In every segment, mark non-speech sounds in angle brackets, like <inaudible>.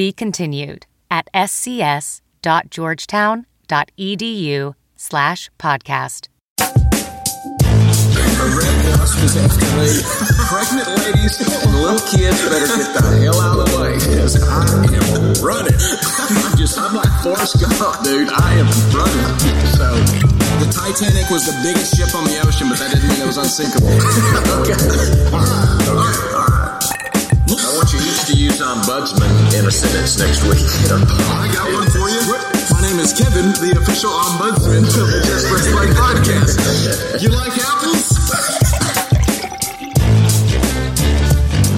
Be continued at scs.georgetown.edu slash podcast. Pregnant ladies and little kids better get the hell out of the way because I am running. I'm just, I'm like Forrest Gump, dude. I am running. So, the Titanic was the biggest ship on the ocean, but that didn't mean it was unsinkable. <laughs> okay. All right, all right, all right. I want you each to ombudsman in a sentence next week. I got one for you. My name is Kevin, the official ombudsman of the Just Press Play podcast. You like apples?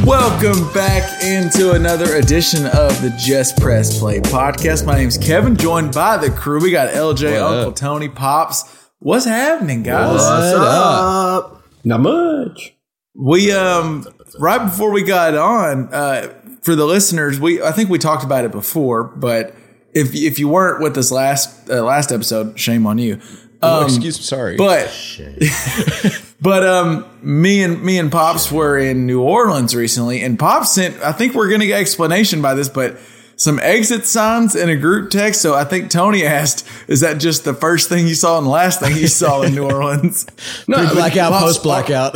Welcome back into another edition of the Just Press Play podcast. My name's Kevin, joined by the crew. We got LJ, What Uncle up? Tony, Pops. What's happening, guys? What's up? Not much. We um right before we got on, uh, for the listeners, we I think we talked about it before, but if if you weren't with us last uh, last episode, shame on you. Oh, Um, excuse me. Sorry. But <laughs> but um me and me and Pops were in New Orleans recently and Pops sent I think we're gonna get explanation by this, but some exit signs in a group text. So I think Tony asked, is that just the first thing you saw and the last thing you saw in New Orleans? <laughs> no, blackout, Pops, post blackout.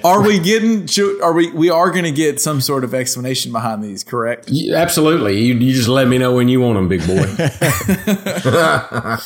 <laughs> Are we getting should- are we we are gonna get some sort of explanation behind these, correct? You- absolutely. You, you just let me know when you want them, big boy. <laughs>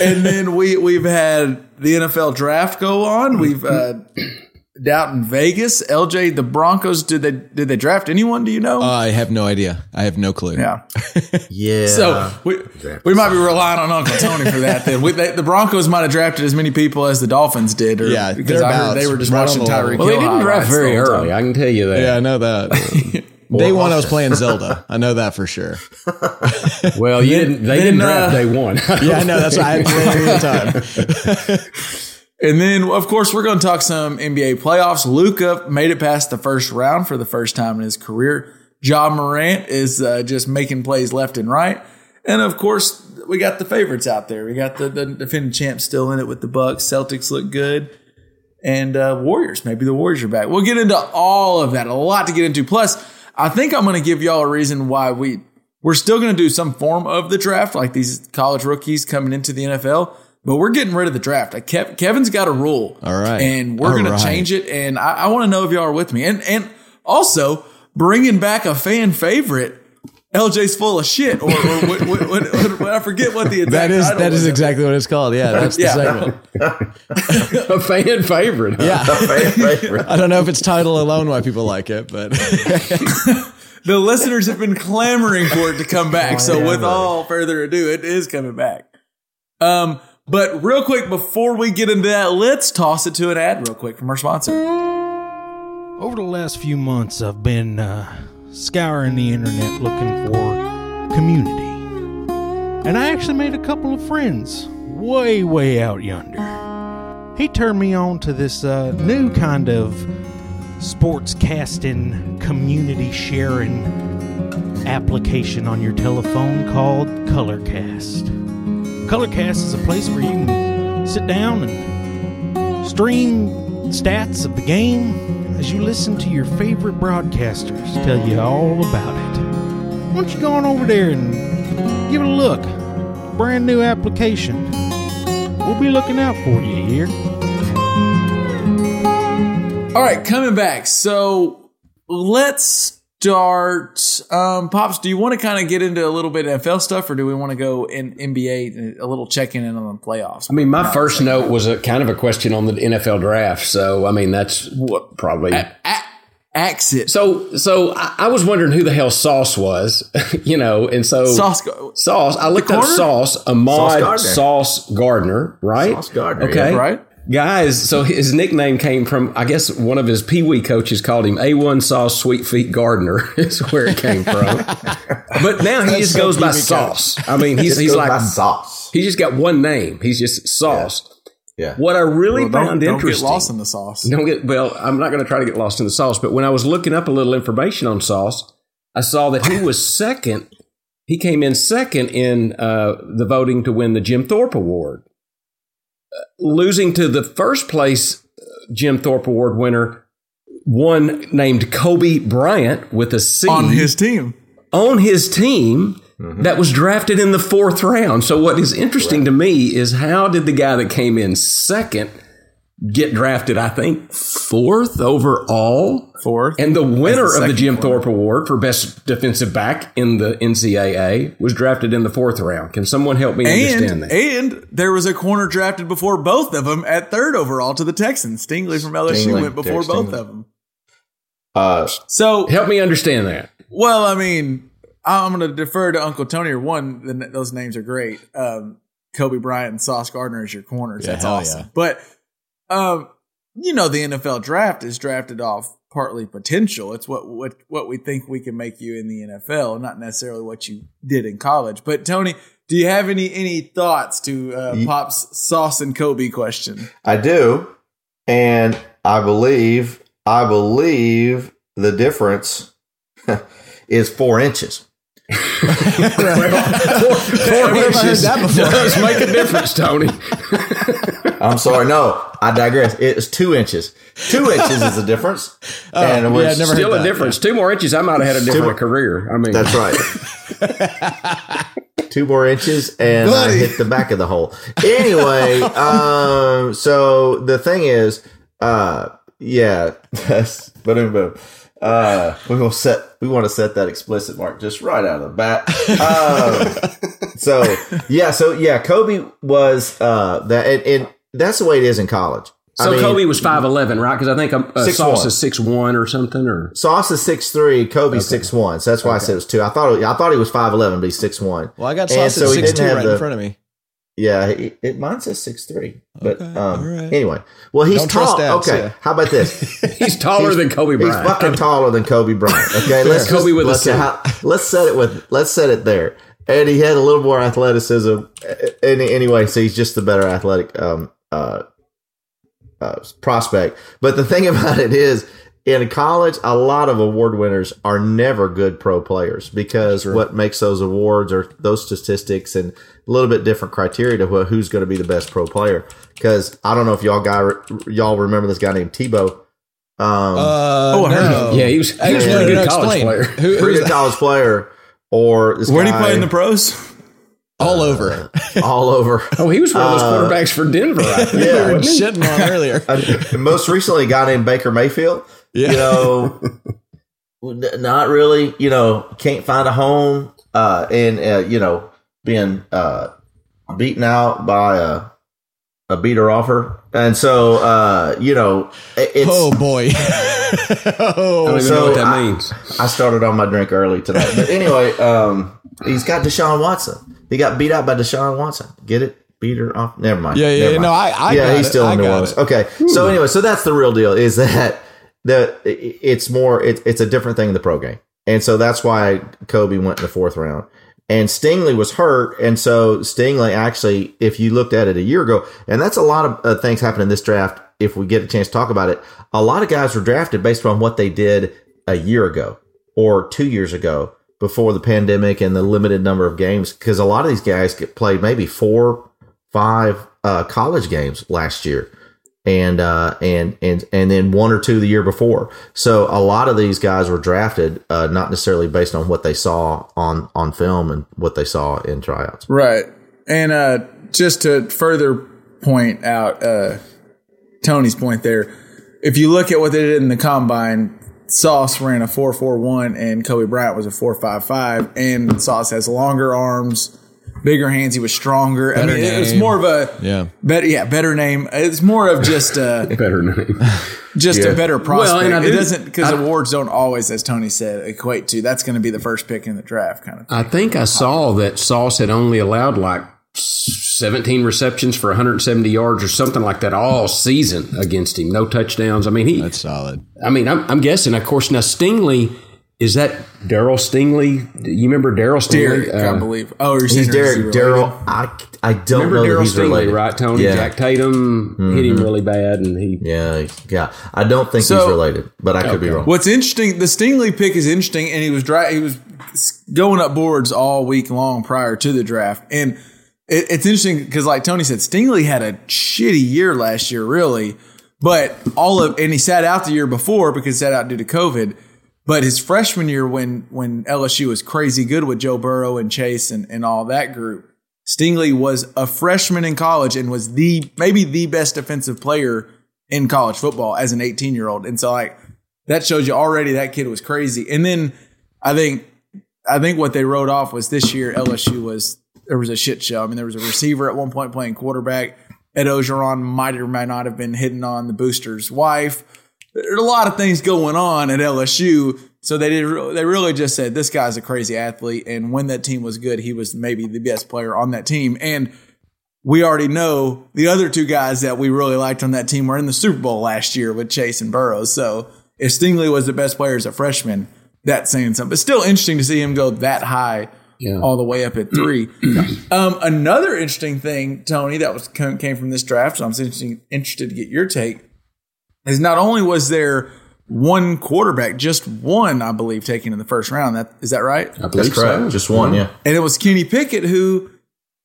and then we we've had the NFL draft go on. We've uh <clears throat> out in Vegas, LJ, the Broncos, did they did they draft anyone? Do you know? I have no idea. I have no clue. yeah. <laughs> yeah. So we, we might be relying on Uncle Tony for that. Then we, they, the Broncos might have drafted as many people as the Dolphins did, or Yeah, because I heard they were just thereabouts, watching right Tyreek. well, they didn't draft very the whole time. early. I can tell you that. Yeah, I know that. <laughs> Day one, I was playing Zelda. I know that for sure. Well, you didn't. They then, didn't draft uh, day one. Yeah, I know. That's why I had plenty of time. <laughs> And then, of course, we're going to talk some NBA playoffs. Luka made it past the first round for the first time in his career. Ja Morant is uh, just making plays left and right. And of course, we got the favorites out there. We got the, the defending champs still in it with the Bucks. Celtics look good. And uh, Warriors. Maybe the Warriors are back. We'll get into all of that. A lot to get into. Plus, I think I'm going to give y'all a reason why we we're still going to do some form of the draft, like these college rookies coming into the NFL. But we're getting rid of the draft. Like Kev, Kevin's got a rule, All right. and we're All going right. to change it. And I, I want to know if y'all are with me. And and also bringing back a fan favorite. LJ's full of shit, or, or what, what, what, what, I forget what the <laughs> exact That is title that is was. exactly what it's called. Yeah, that's the Yeah. segment. <laughs> a fan favorite. Yeah. fan <laughs> favorite. I don't know if it's title alone why people like it, but the listeners have been clamoring for it to come back. So with all further ado, it is coming back. Um, but real quick before we get into that, let's toss it to an ad real quick from our sponsor. Over the last few months, I've been uh, scouring the internet looking for community. And I actually made a couple of friends way, way out yonder. He turned me on to this uh, new kind of sports casting, community sharing application on your telephone called Colorcast. Colorcast is a place where you can sit down and stream stats of the game as you listen to your favorite broadcasters tell you all about it. Why don't you go on over there and give it a look? Brand new application. We'll be looking out for you here. All right, coming back. So let's start. Um, Pops, do you want to kind of get into a little bit of NFL stuff, or do we want to go in NBA a little checking in on the playoffs? I mean, my first note was a kind of a question on the NFL draft. So, I mean, that's what probably. A- Exit. So, so I, I was wondering who the hell Sauce was, <laughs> you know, and so Sauce. Sauce. I looked up? Sauce, Ahmad Gardner. Sauce Gardner, right? Sauce Gardner, Okay. yeah, right. Guys, so his nickname came from, I guess, one of his Pee Wee coaches called him A1 Sauce Sweet Feet Gardner, <laughs> is where it came from. but now he just so goes by Pee Wee Sauce. I mean, he's, he's like, sauce. he's just got one name. He's just Sauce. Yeah. What I really Well, don't, found don't get lost in the sauce. Don't get well. I'm not going to try to get lost in the sauce, but when I was looking up a little information on Sauce, I saw that he was second. He came in second in uh, the voting to win the Jim Thorpe Award, losing to the first place uh, Jim Thorpe Award winner, one named Coby Bryant with a C On his team. on his team that was drafted in the fourth round. So what is interesting to me is how did the guy that came in second get drafted? I think fourth overall. Fourth. And the winner the of the Jim winner. Thorpe Award for best defensive back in the NCAA was drafted in the fourth round. Can someone help me understand that? and there was a corner drafted before both of them at third overall to the Texans. Stingley from LSU Stingley, went before Derek both Stingley. of them. Uh, So, help me understand that. well, I mean, I'm going to defer to Uncle Tony. Or one, those names are great. Um, Coby Bryant and Sauce Gardner as your corners. Yeah, That's hell awesome. yeah. But, um, you know, the NFL draft is drafted off partly potential. It's what what what we think we can make you in the NFL, not necessarily what you did in college. But Tony, do you have any any thoughts to uh, Pop's Sauce and Coby question? I do, and I believe I believe the difference <laughs> is four inches. <laughs> Four, four Where have I heard inches that before? does make a difference, Tony. I'm sorry, no, I digress. It's two inches. Two inches is the difference, <laughs> and it was yeah, never Still a that, difference. Two more inches, I might have had a different more- career. I mean, That's right. <laughs> Two more inches, and I hit the back of the hole. Anyway, <laughs> um, so the thing is, uh, yeah, that's boom, boom. Uh, we will set. We want to set that explicit mark just right out of the bat. Um, <laughs> so yeah, so yeah, Coby was uh that, and, and that's the way it is in college. I So mean, Coby was five eleven, right? Because I think um, uh, 6'1". Sauce is six one or something. Or Sauce is six three, Coby's six one. So that's why I said it was two. I thought I thought he was five eleven, but he's six one. Well, I got sauce so at he six didn't two have right the- in front of me. Yeah, it, it mine says six three. But Okay, um, all right. anyway, well he's Don't trust tall. stats, okay, yeah. how about this? <laughs> he's taller than Coby Bryant. He's fucking taller than Coby Bryant. Okay, <laughs> let's Coby just- with a let's, C. how- let's set it with let's set it there. And he had a little more athleticism. Any, anyway, so he's just the better athletic um, uh, uh, prospect. But the thing <laughs> about it is, in college, a lot of award winners are never good pro players because what makes those awards are those statistics and a little bit different criteria to who's going to be the best pro player. Because I don't know if y'all guy y'all remember this guy named Tebow. Um, Uh, Oh, I heard no. yeah, he was, he was a Actually, really no, no, good college explain. player. Who, pretty who's good college player, or this Where did he guy play in the pros? <laughs> all over? all over. Oh, he was one of those Uh, quarterbacks for Denver. I think, yeah. We were wasn't shitting on earlier. <laughs> Uh, most recently, a guy named Baker Mayfield. Yeah. You know, <laughs> n- not really. You know, can't find a home, uh, and uh, you know, being uh, beaten out by a a beater offer, and so uh, you know, it's. oh boy. <laughs> <laughs> I don't oh, even So know what that I- means. I started on my drink early tonight, but anyway, um, he's got Deshaun Watson. He got beat out by Deshaun Watson. Get it? Beater off. Never mind. Yeah, yeah, yeah. mind. No, I- I yeah, got he's it. still I in New got Orleans. it. Okay, so anyway, so that's the real deal. Is that the it's more it's it's a different thing in the pro game, and so that's why Coby went in the fourth round. And Stingley was hurt, and so Stingley actually, if you looked at it a year ago, and that's a lot of uh, things happen in this draft. If we get a chance to talk about it, a lot of guys were drafted based on what they did a year ago or two years ago before the pandemic and the limited number of games. Because a lot of these guys get played maybe four, five uh, college games last year, and uh, and and and then one or two the year before. So a lot of these guys were drafted uh, not necessarily based on what they saw on on film and what they saw in tryouts. Right. And uh, just to further point out uh, Tony's point there, if you look at what they did in the combine, Sauce ran a 4.41 and Coby Bryant was a 4.55. And Sauce has longer arms, bigger hands. He was stronger. I Better mean, it was more of a Yeah. better, yeah, better name. It's more of just a <laughs> Better name. just Yeah. a better prospect. and I it do- doesn't because awards don't always, as Tony said, equate to that's going to be the first pick in the draft kind of. Thing. I think I saw that Sauce had only allowed like 17 receptions for 170 yards or something like that all season against him. No touchdowns. I mean, he. That's solid. I mean, I'm, I'm guessing. Of course, now Stingley is that Daryl Stingley? You remember Daryl Stingley? Derek, I Uh, believe. Oh, you're He's Derek Daryl. I, I don't remember Daryl he's Stingley, related. right? Tony Yeah. Jack Tatum hit him really bad, and he. Yeah, yeah. I don't think So- he's related, but I could be wrong. What's interesting, the Stingley pick is interesting, and he was dry, he was going up boards all week long prior to the draft, and it, it's interesting because, like Tony said, Stingley had a shitty year last year, really, but all of and he sat out the year before because he sat out due to COVID. But his freshman year, when when LSU was crazy good with Joe Burrow and Chase and, and all that group, Stingley was a freshman in college and was the maybe the best defensive player in college football as an 18 year old. And so like that shows you already that kid was crazy. And then I think I think what they wrote off was this year LSU was there was a shit show. I mean, there was a receiver at one point playing quarterback. Ed Orgeron might or might not have been hitting on the booster's wife. There's a lot of things going on at LSU. So they did. They really just said this guy's a crazy athlete, and when that team was good, he was maybe the best player on that team. And we already know the other two guys that we really liked on that team were in the Super Bowl last year with Chase and Burrows. So if Stingley was the best player as a freshman, that's saying something. But still interesting to see him go that high Yeah. all the way up at three. <clears throat> um, another interesting thing, Tony, that was came from this draft. So I'm interested to get your take. Is not only was there one quarterback, just one, I believe, taken in the first round. That is that right? I believe That's correct. so. Just one, yeah. And it was Kenny Pickett who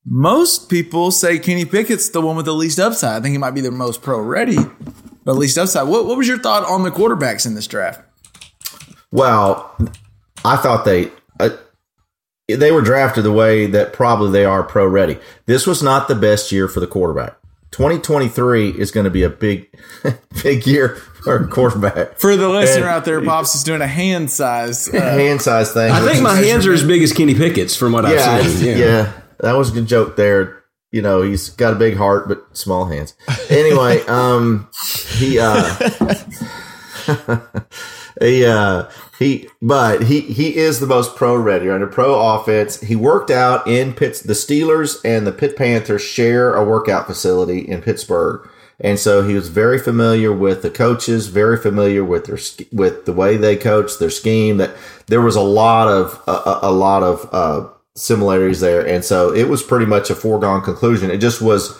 most people say Kenny Pickett's the one with the least upside. I think he might be the most pro ready, but least upside. What, what was your thought on the quarterbacks in this draft? Well, I thought they uh, they were drafted the way that probably they are pro ready. This was not the best year for the quarterback. 2023 is going to be a big <laughs> big year for a quarterback. For the listener And- out there, Pops is doing a hand size. Uh, Hand size thing. I think my hands are as big as Kenny Pickett's from what yeah, I've seen. <laughs> yeah, That was a good joke there. You know, he's got a big heart but small hands. Anyway, <laughs> um, he uh, he uh, he, but he he is the most pro ready under pro offense. He worked out in Pitts. The Steelers and the Pitt Panthers share a workout facility in Pittsburgh. And so he was very familiar with the coaches, very familiar with their with the way they coach, their scheme. That there was a lot of a- a lot of uh, similarities there, and so it was pretty much a foregone conclusion. It just was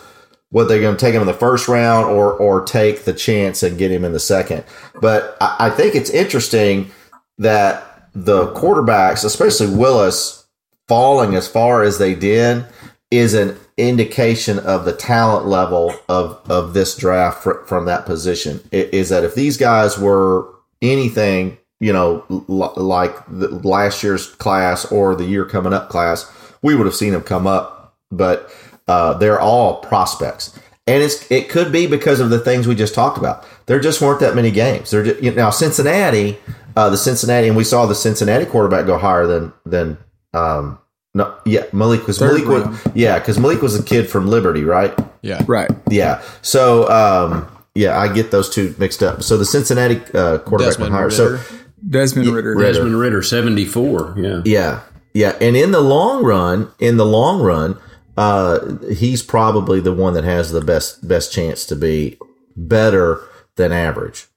what they're going to take him in the first round or or take the chance and get him in the second. But I, I think it's interesting that the quarterbacks, especially Willis, falling as far as they did, is an indication of the talent level of of this draft fr- from that position. I- Is that if these guys were anything, you know, l- like last year's class or the year coming up class, we would have seen them come up. But uh, they're all prospects. And it's it could be because of the things we just talked about. There just weren't that many games. There just, you know, now Cincinnati, uh, the Cincinnati, and we saw the Cincinnati quarterback go higher than than um, no, yeah, Malik was Third Malik round. was yeah, because Malik was a kid from Liberty, right? Yeah. right. Yeah. So um, yeah, I get those two mixed up. So the Cincinnati uh, quarterback went higher. Ridder. So Desmond Ridder. Ridder. Desmond Ridder, 74. Yeah. Yeah, yeah, and in the long run, in the long run, uh, he's probably the one that has the best best chance to be better than average,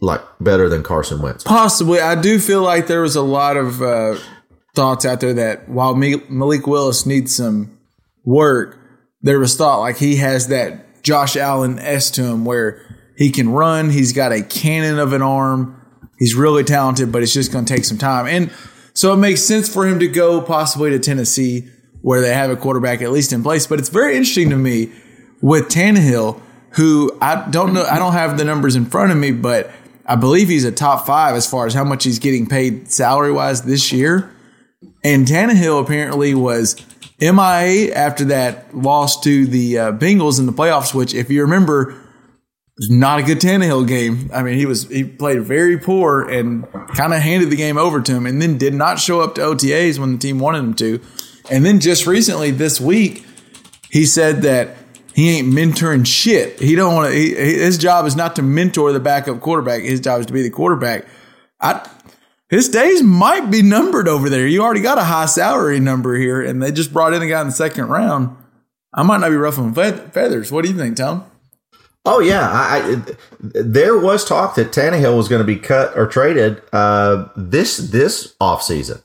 like better than Carson Wentz. Possibly. I do feel like there was a lot of uh, thoughts out there that while Malik Willis needs some work, there was thought like he has that Josh Allen S to him where he can run. He's got a cannon of an arm. He's really talented, but it's just going to take some time. And so it makes sense for him to go possibly to Tennessee where they have a quarterback at least in place. But it's very interesting to me with Tannehill, who I don't know, I don't have the numbers in front of me, but I believe he's a top five as far as how much he's getting paid salary wise this year. And Tannehill apparently was MIA after that loss to the uh, Bengals in the playoffs, which, if you remember, was not a good Tannehill game. I mean, he was he played very poor and kind of handed the game over to him, and then did not show up to OTAs when the team wanted him to. And then just recently this week, he said that he ain't mentoring shit. He don't want to. His job is not to mentor the backup quarterback. His job is to be the quarterback. I, his days might be numbered over there. You already got a high salary number here, and they just brought in a guy in the second round. I might not be ruffling fe- feathers. What do you think, Tom? Oh yeah, I, there was talk that Tannehill was going to be cut or traded uh, this this offseason.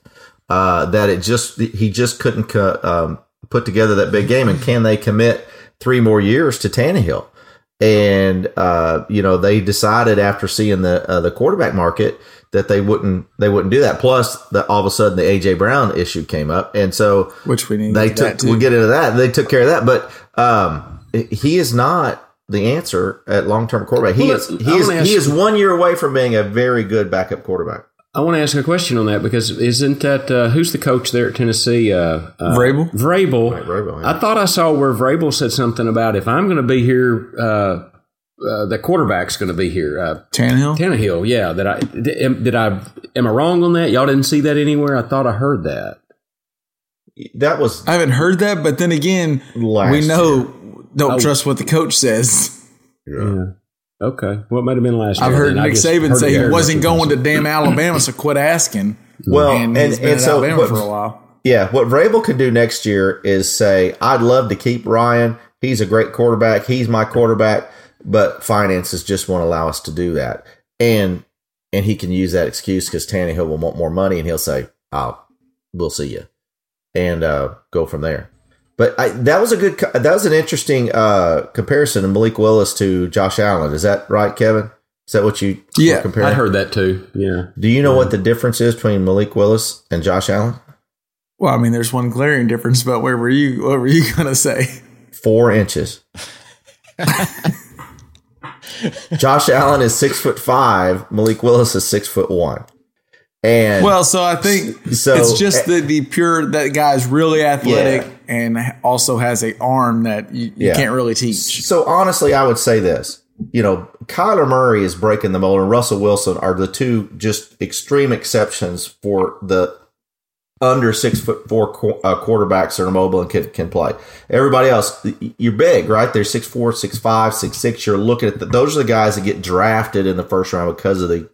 Uh, that it just he just couldn't cut, um, put together that big game, and can they commit three more years to Tannehill? And uh, you know they decided after seeing the uh, the quarterback market that they wouldn't they wouldn't do that. Plus, that all of a sudden the AJ Brown issue came up, and so Which we need they to took too. we'll get into that. They took care of that, but um, he is not the answer at long term quarterback. He Well, is he is he is one year away from being a very good backup quarterback. I want to ask a question on that because isn't that uh, who's the coach there at Tennessee? Uh, uh, Vrabel? Vrabel. Vrabel, yeah. I thought I saw where Vrabel said something about if I'm going to be here, uh, uh, the quarterback's going to be here. Uh, Tannehill? Tannehill, yeah. That I did, did I am I wrong on that? Y'all didn't see that anywhere. I thought I heard that. That was I haven't heard that, but then again, we know don't Oh. trust what the coach says. Yeah. Okay. Well, it might have been last year. I've heard Nick Saban heard say he wasn't going to damn Alabama, so quit asking. <laughs> well, and, and he's been and at so Alabama what, for a while. yeah, what Vrabel could do next year is say, "I'd love to keep Ryan. He's a great quarterback. He's my quarterback, but finances just won't allow us to do that." And and he can use that excuse because Tannehill will want more money, and he'll say, "Oh, we'll see you," and uh, go from there. But I, that was a good. That was an interesting uh, comparison of Malik Willis to Josh Allen. Is that right, Kevin? Is that what you Yeah, were comparing? I heard that too. Yeah. Do you know what the difference is between Malik Willis and Josh Allen? Well, I mean, there's one glaring difference, but where were you? What were you <laughs> gonna say? Four inches. <laughs> Josh Allen is six foot five. Malik Willis is six foot one. And Well, so I think So- it's just the, the pure that guy's really athletic and also has a arm that you, you Yeah. can't really teach. so honestly, I would say this. You know, Kyler Murray is breaking the mold, and Russell Wilson are the two just extreme exceptions for the under six foot four uh, quarterbacks that are mobile and can, can play. Everybody else, you're big, right? They're six four, six five, six six. You're looking at the, those are the guys that get drafted in the first round because of the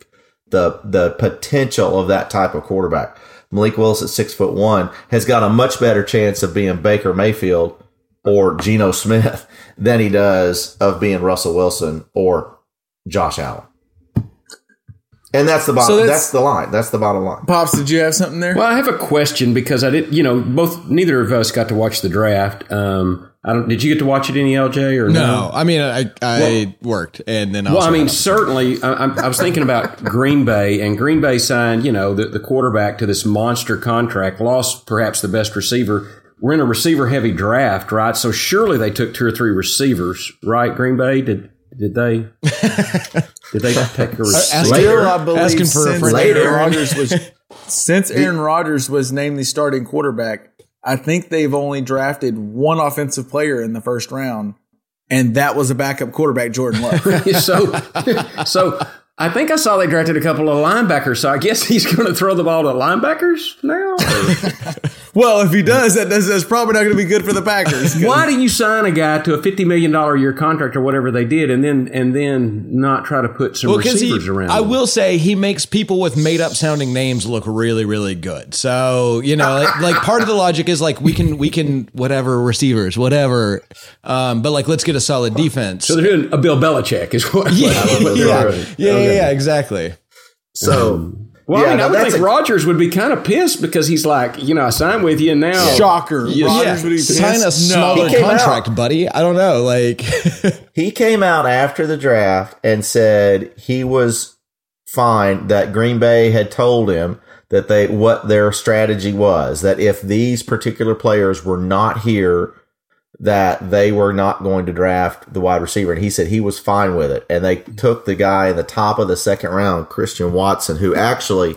the the potential of that type of quarterback. Malik Willis at six foot one has got a much better chance of being Baker Mayfield or Geno Smith <laughs> than he does of being Russell Wilson or Josh Allen. And that's the bottom. So that's, that's- the line. That's the bottom line. Pops, did you have something there? Well, I have a question because I didn't. You know, both neither of us got to watch the draft. Um, I don't. Did you get to watch it any LJ or No, I mean, I I worked and then I Well, I mean, had- certainly. I, I I was thinking about Green Bay, and Green Bay signed, you know, the, the quarterback to this monster contract, lost perhaps the best receiver. We're in a receiver-heavy draft, right? So surely they took two or three receivers, right? Green Bay did. Did they? <laughs> did they take a receiver? Still, I believe asking for a since friend. Aaron Rodgers was since Aaron Rodgers was named the starting quarterback, I think they've only drafted one offensive player in the first round, and that was a backup quarterback, Jordan Love. <laughs> so, so I think I saw they drafted a couple of linebackers. So I guess he's going to throw the ball to linebackers now. <laughs> or- well, if he does, that does, that's probably not going to be good for the Packers. Why do you sign a guy to a fifty million dollar year contract or whatever they did, and then and then not try to put some Well, because he, receivers around? I him? will say he makes people with made up sounding names look really, really good. So you know, like, like part of the logic is like we can we can whatever receivers, whatever, um, but like let's get a solid defense. So they're doing a Bill Belichick is what. <laughs> yeah, what yeah, yeah, doing. yeah, yeah, exactly. So, Well, Yeah, I mean, no, I would think a- Rodgers would be kind of pissed because he's like, you know, I signed with you now. Shocker! Yeah, Rodgers would be sign a pissed? smaller He came out. contract, buddy. I don't know, like <laughs> he came out after the draft and said he was fine that Green Bay had told him that they what their strategy was that if these particular players were not here that they were not going to draft the wide receiver and he said he was fine with it and they took the guy in the top of the second round Christian Watson who actually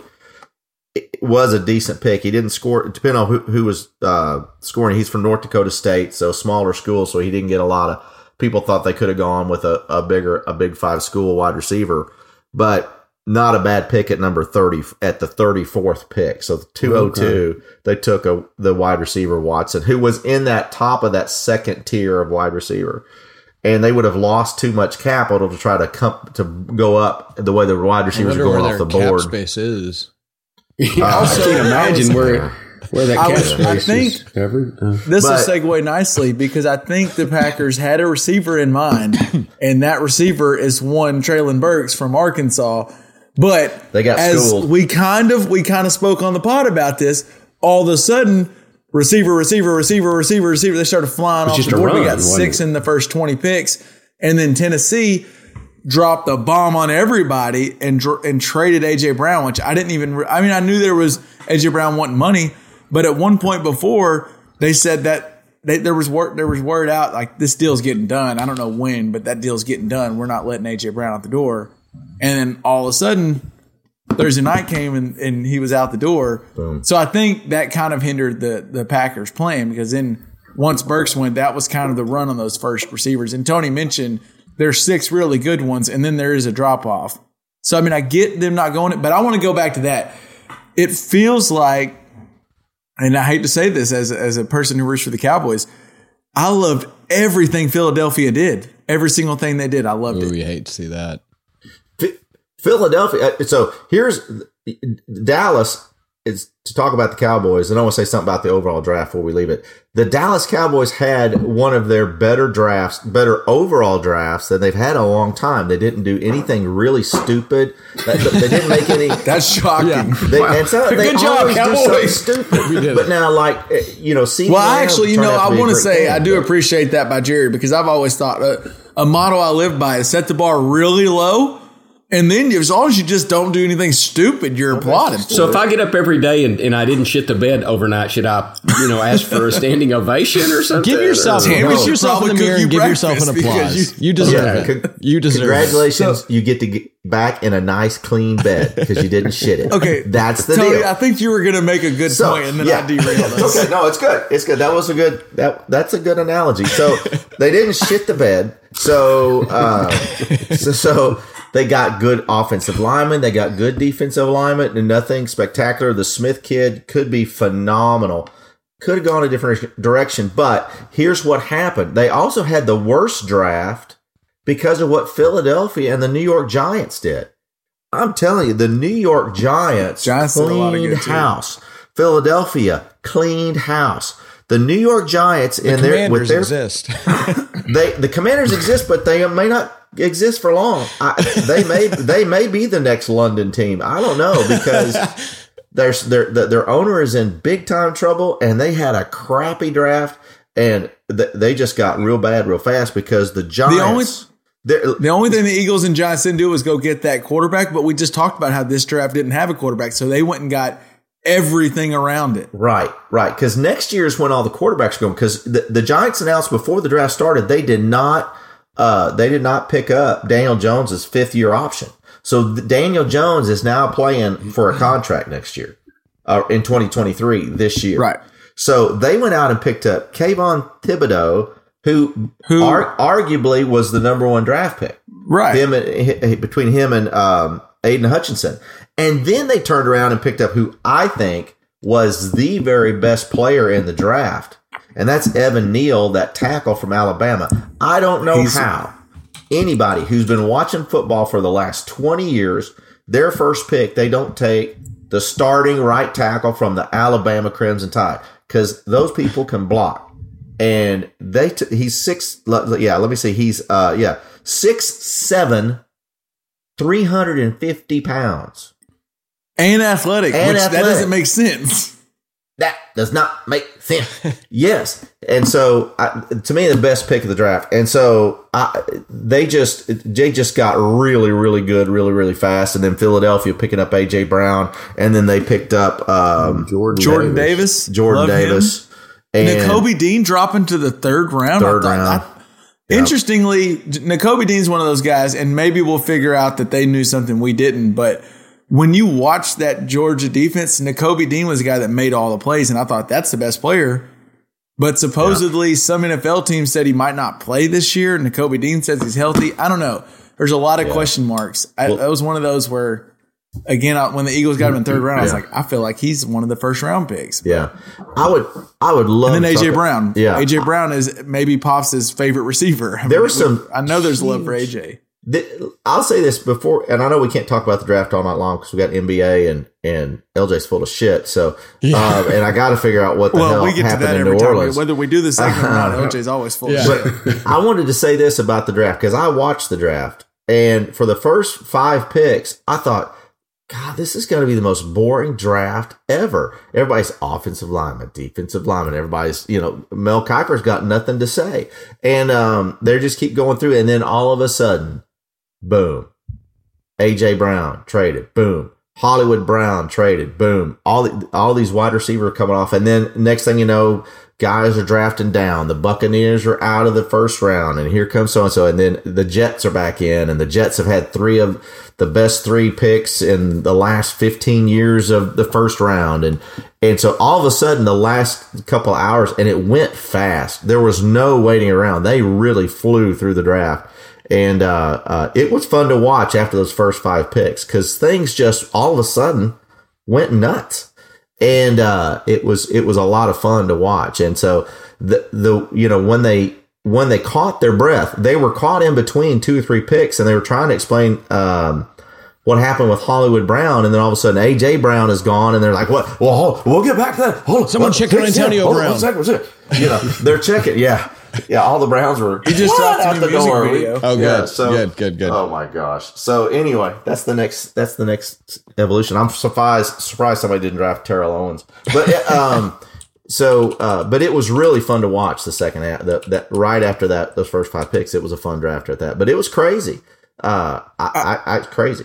was a decent pick. He didn't score, depending on who, who was uh, scoring. He's from North Dakota State, so smaller school, so he didn't get a lot of. People thought they could have gone with a, a bigger, a big five school wide receiver, but not a bad pick at number thirty at the thirty fourth pick. So two oh two, they took a the wide receiver Watson, who was in that top of that second tier of wide receiver. And they would have lost too much capital to try to come to go up the way the wide receivers are going off the their cap board. space is. I can't imagine where Where that I was- catch I think- is covered. Uh, This But- will segue nicely because I think the Packers had a receiver in mind, and that receiver is one Treylon Burks from Arkansas. But They got as schooled. we kind of we kind of spoke on the pod about this. All of a sudden, receiver, receiver, receiver, receiver, receiver. They started flying off the board. we got six it? in the first twenty picks, and then Tennessee dropped a bomb on everybody and and traded AJ Brown, which I didn't even. Re- I mean, I knew there was AJ Brown wanting money, but at one point before they said that they, there was word there was word out like this deal's getting done. I don't know when, but that deal's getting done. We're not letting AJ Brown out the door, and then all of a sudden. Thursday night came and, and he was out the door. So I think that kind of hindered the the Packers playing because then once Burks went, that was kind of the run on those first receivers. And Tony mentioned there's six really good ones, and then there is a drop off. So I mean, I get them not going it, but I want to go back to that. It feels like, and I hate to say this as as a person who roots for the Cowboys, I loved everything Philadelphia did. Every single thing they did, I loved Ooh, it. We hate to see that. Ph- Philadelphia. uh, So here's Dallas is to talk about the Cowboys, and I want to say something about the overall draft before we leave it. The Dallas Cowboys had one of their better drafts, better overall drafts than they've had a long time. They didn't do anything really stupid. They, they didn't make any. <laughs> That's shocking. <laughs> They, and so they Good job, do Cowboys. something stupid. but now, like uh, you know, see. Well, I actually, you know, I want to say I do appreciate that by Jerry because I've always thought uh, a model I live by is set the bar really low, and then as long as you just don't do anything stupid, you're applauded. so if I get up every day and, and I didn't shit the bed overnight, should I, you know, ask for a <laughs> standing ovation or something? Give yourself, Tammy look should yourself in the mirror cook and you give yourself an applause. you- You, deserve Yeah, it. con- you deserve Congratulations, you get to get back in a nice clean bed <laughs> because you didn't shit it. okay, that's the Tony, deal. I think you were going to make a good So, point, and then yeah. I derailed us. <laughs> okay, no, it's good. It's good. That was a good. That that's a good analogy. So they didn't shit the bed. So uh, so, so they got good offensive linemen. They got good defensive linemen, and nothing spectacular. The Smith kid could be phenomenal. Could have gone a different direction, but here's what happened. They also had the worst draft because of what Philadelphia and the New York Giants did. I'm telling you, the New York Giants, Giants did a lot of cleaned good, too. house. Philadelphia cleaned house. The New York Giants in their with their exist. <laughs> <laughs> they the Commanders exist, but they may not exist for long. I, they may they may be the next London team. I don't know because there's <laughs> their their their owner is in big time trouble, and they had a crappy draft, and th- they just got real bad real fast because the Giants. only- The only thing the Eagles and Giants didn't do was go get that quarterback, but we just talked about how this draft didn't have a quarterback, so they went and got everything around it. Right, right. Because next year is when all the quarterbacks are going. Because the, the Giants announced before the draft started they did not uh, they did not pick up Daniel Jones's fifth year option. So Daniel Jones is now playing for a contract next year, uh, in 2023 this year. Right. So they went out and picked up Kayvon Thibodeaux, who, Who- ar- arguably was the number one draft pick Right. him and, between him and um, Aidan Hutchinson. And then they turned around and picked up who I think was the very best player in the draft, and that's Evan Neal, that tackle from Alabama. I don't know He's- how anybody who's been watching football for the last 20 years, their first pick, they don't take the starting right tackle from the Alabama Crimson Tide because those people can block. And they, t- he's six, yeah, let me see, he's, uh, yeah, six, seven, 350 pounds. and athletic, And which that doesn't make sense. That does not make sense. <laughs> yes, and so I, to me, the best pick of the draft. And so I, they just they just got really, really good, really, really fast. And then Philadelphia picking up AJ Brown, and then they picked up um, Jordan, Jordan Davis, Jordan love him. Davis. And Nakobe Dean dropping to the third round. Third I round. I- Interestingly, Nakobe Dean's one of those guys, and maybe we'll figure out that they knew something we didn't. But when you watch that Georgia defense, Nakobe Dean was the guy that made all the plays, and I thought that's the best player. But supposedly, some NFL team said he might not play this year. Nakobe Dean says he's healthy. I don't know. There's a lot of question marks. I, that was one of those where, again, I, when the Eagles got him in third round, I was like, I feel like he's one of the first round picks. yeah, I would I would love. And then AJ something- Brown. Yeah, AJ Brown is maybe Pops' favorite receiver. I There mean, was some- I know there's love for AJ. the, I'll say this before, and I know we can't talk about the draft all night long because we got NBA and and LJ's full of shit. So, um, and I got to figure out what the Well, hell we get to happened that in every New time. Orleans. Whether we do this segment or not, <laughs> OJ's always full Yeah. of shit. But I wanted to say this about the draft because I watched the draft, and for the first five picks, I thought, God, this is going to be the most boring draft ever. Everybody's offensive lineman, defensive lineman. Everybody's, you know, Mel Kiper's got nothing to say, and um, they just keep going through, and then all of a sudden, boom, AJ Brown traded, boom. Hollywood Brown traded, boom. All all these wide receivers coming off, and then next thing you know, guys are drafting down. The Buccaneers are out of the first round, and here comes so and so, and then the Jets are back in, and the Jets have had three of the best three picks in the last fifteen years of the first round, and and so all of a sudden, the last couple hours, and it went fast. There was no waiting around. They really flew through the draft and uh, uh, it was fun to watch after those first five picks because things just all of a sudden went nuts, and uh, it was it was a lot of fun to watch. And so the the you know when they when they caught their breath, they were caught in between two or three picks, and they were trying to explain. Um, what happened with Hollywood Brown, and then all of a sudden AJ Brown is gone, and they're like, "What? Well, hold, we'll get back to that. Hold on, Someone check on Antonio him. Hold on, Brown. one second, one second. You know, they're checking. Yeah, yeah. All the Browns were. He just What? dropped a out the music door. video. Oh, Yeah, good. so- good, good, good. Oh my gosh. So anyway, that's the next. That's the next evolution. I'm surprised. Surprised somebody didn't draft Terrell Owens, but <laughs> um. So, uh, but it was really fun to watch the second half. That, that right after that, those first five picks, it was a fun draft at that. But it was crazy. Uh, I, I, I crazy.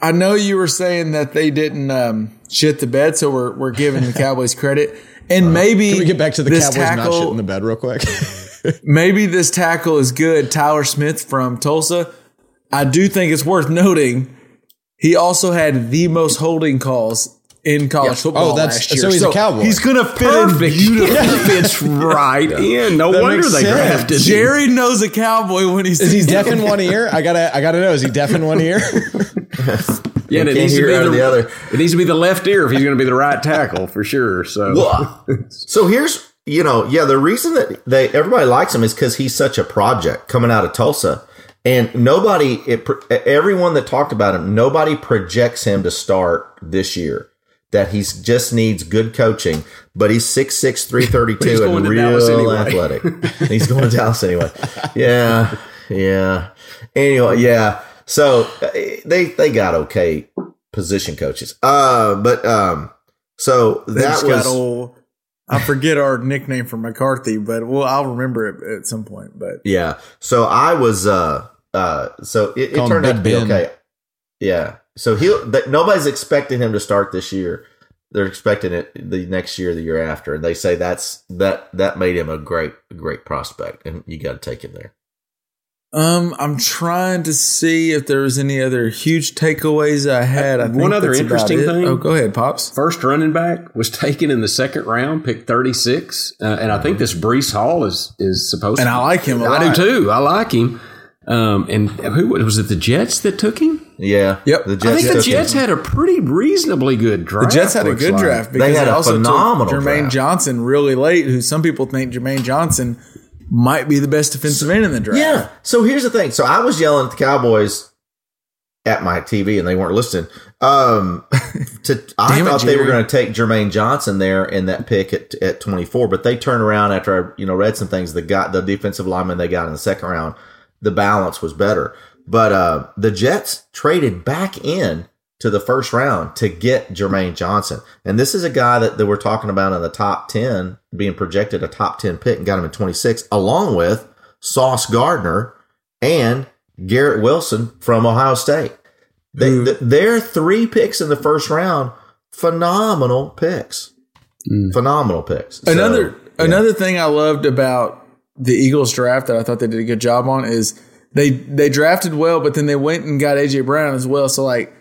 I know you were saying that they didn't um, shit the bed, so we're we're giving the Cowboys credit. And maybe Can we get back to the Cowboys not tackle, shitting the bed real quick? <laughs> maybe this tackle is good. Tyler Smith from Tulsa. I do think it's worth noting he also had the most holding calls in college football Oh, that's- last year. so he's a Cowboy. He's gonna fit in beautifully. <laughs> fits right in. No That wonder they sense. drafted him. Jerry knows a cowboy when he's is he deaf in one ear? I gotta, I gotta know. Is he deaf in one ear? Yeah, and it can't needs to be the, the other. It needs to be the left ear if he's going to be the right tackle for sure. So <laughs> So here's, you know, yeah, the reason that they everybody likes him is because he's such a project coming out of Tulsa, and nobody, it, everyone that talked about him, nobody projects him to start this year. That he just needs good coaching, but he's 6'6", 332 <laughs> He's and going to Dallas real anyway. athletic. <laughs> he's going to Dallas anyway. Yeah, yeah. Anyway, yeah. So uh, they they got okay position coaches. Uh, but um, so They that just was got old. I forget our nickname for McCarthy, but well, I'll remember it at some point. But Yeah. So I was uh uh so it, it turned out to be Ben. okay. Yeah. So he that nobody's expecting him to start this year. They're expecting it the next year, the year after, and they say that's that that made him a great great prospect, and you got to take him there. um, I'm trying to see if there was any other huge takeaways I had. I think One other interesting thing- Oh, go ahead, pops. first running back was taken in the second round, pick thirty six, uh, and I think this Breece Hall is is supposed. And to, I like him a I lot. do too. I like him. Um, and who was it? The Jets that took him. Yeah. Yep. The I think the took him. Jets had a pretty reasonably good draft. The. Jets had a good like. draft because they, had a also phenomenal took Jermaine draft. Johnson really late, who some people think Jermaine Johnson might be the best defensive end in the draft. Yeah. So here's the thing. So I was yelling at the Cowboys at my TV and they weren't listening. Um, <laughs> to I Damn it, thought they were going to take Jermaine Johnson there in that pick at, at 24, but they turned around after I, you know, read some things. The got the defensive lineman they got in the second round, the balance was better. But, uh, the Jets traded back in to the first round to get Jermaine Johnson. And this is a guy that, that we're talking about in the top 10, being projected a top 10 pick and got him at 26, along with Sauce Gardner and Garrett Wilson from Ohio State. They, th- their three picks in the first round, phenomenal picks. Phenomenal picks. So, Another yeah. another thing I loved about the Eagles draft that I thought they did a good job on is they they drafted well, but then they went and got AJ Brown as well. So like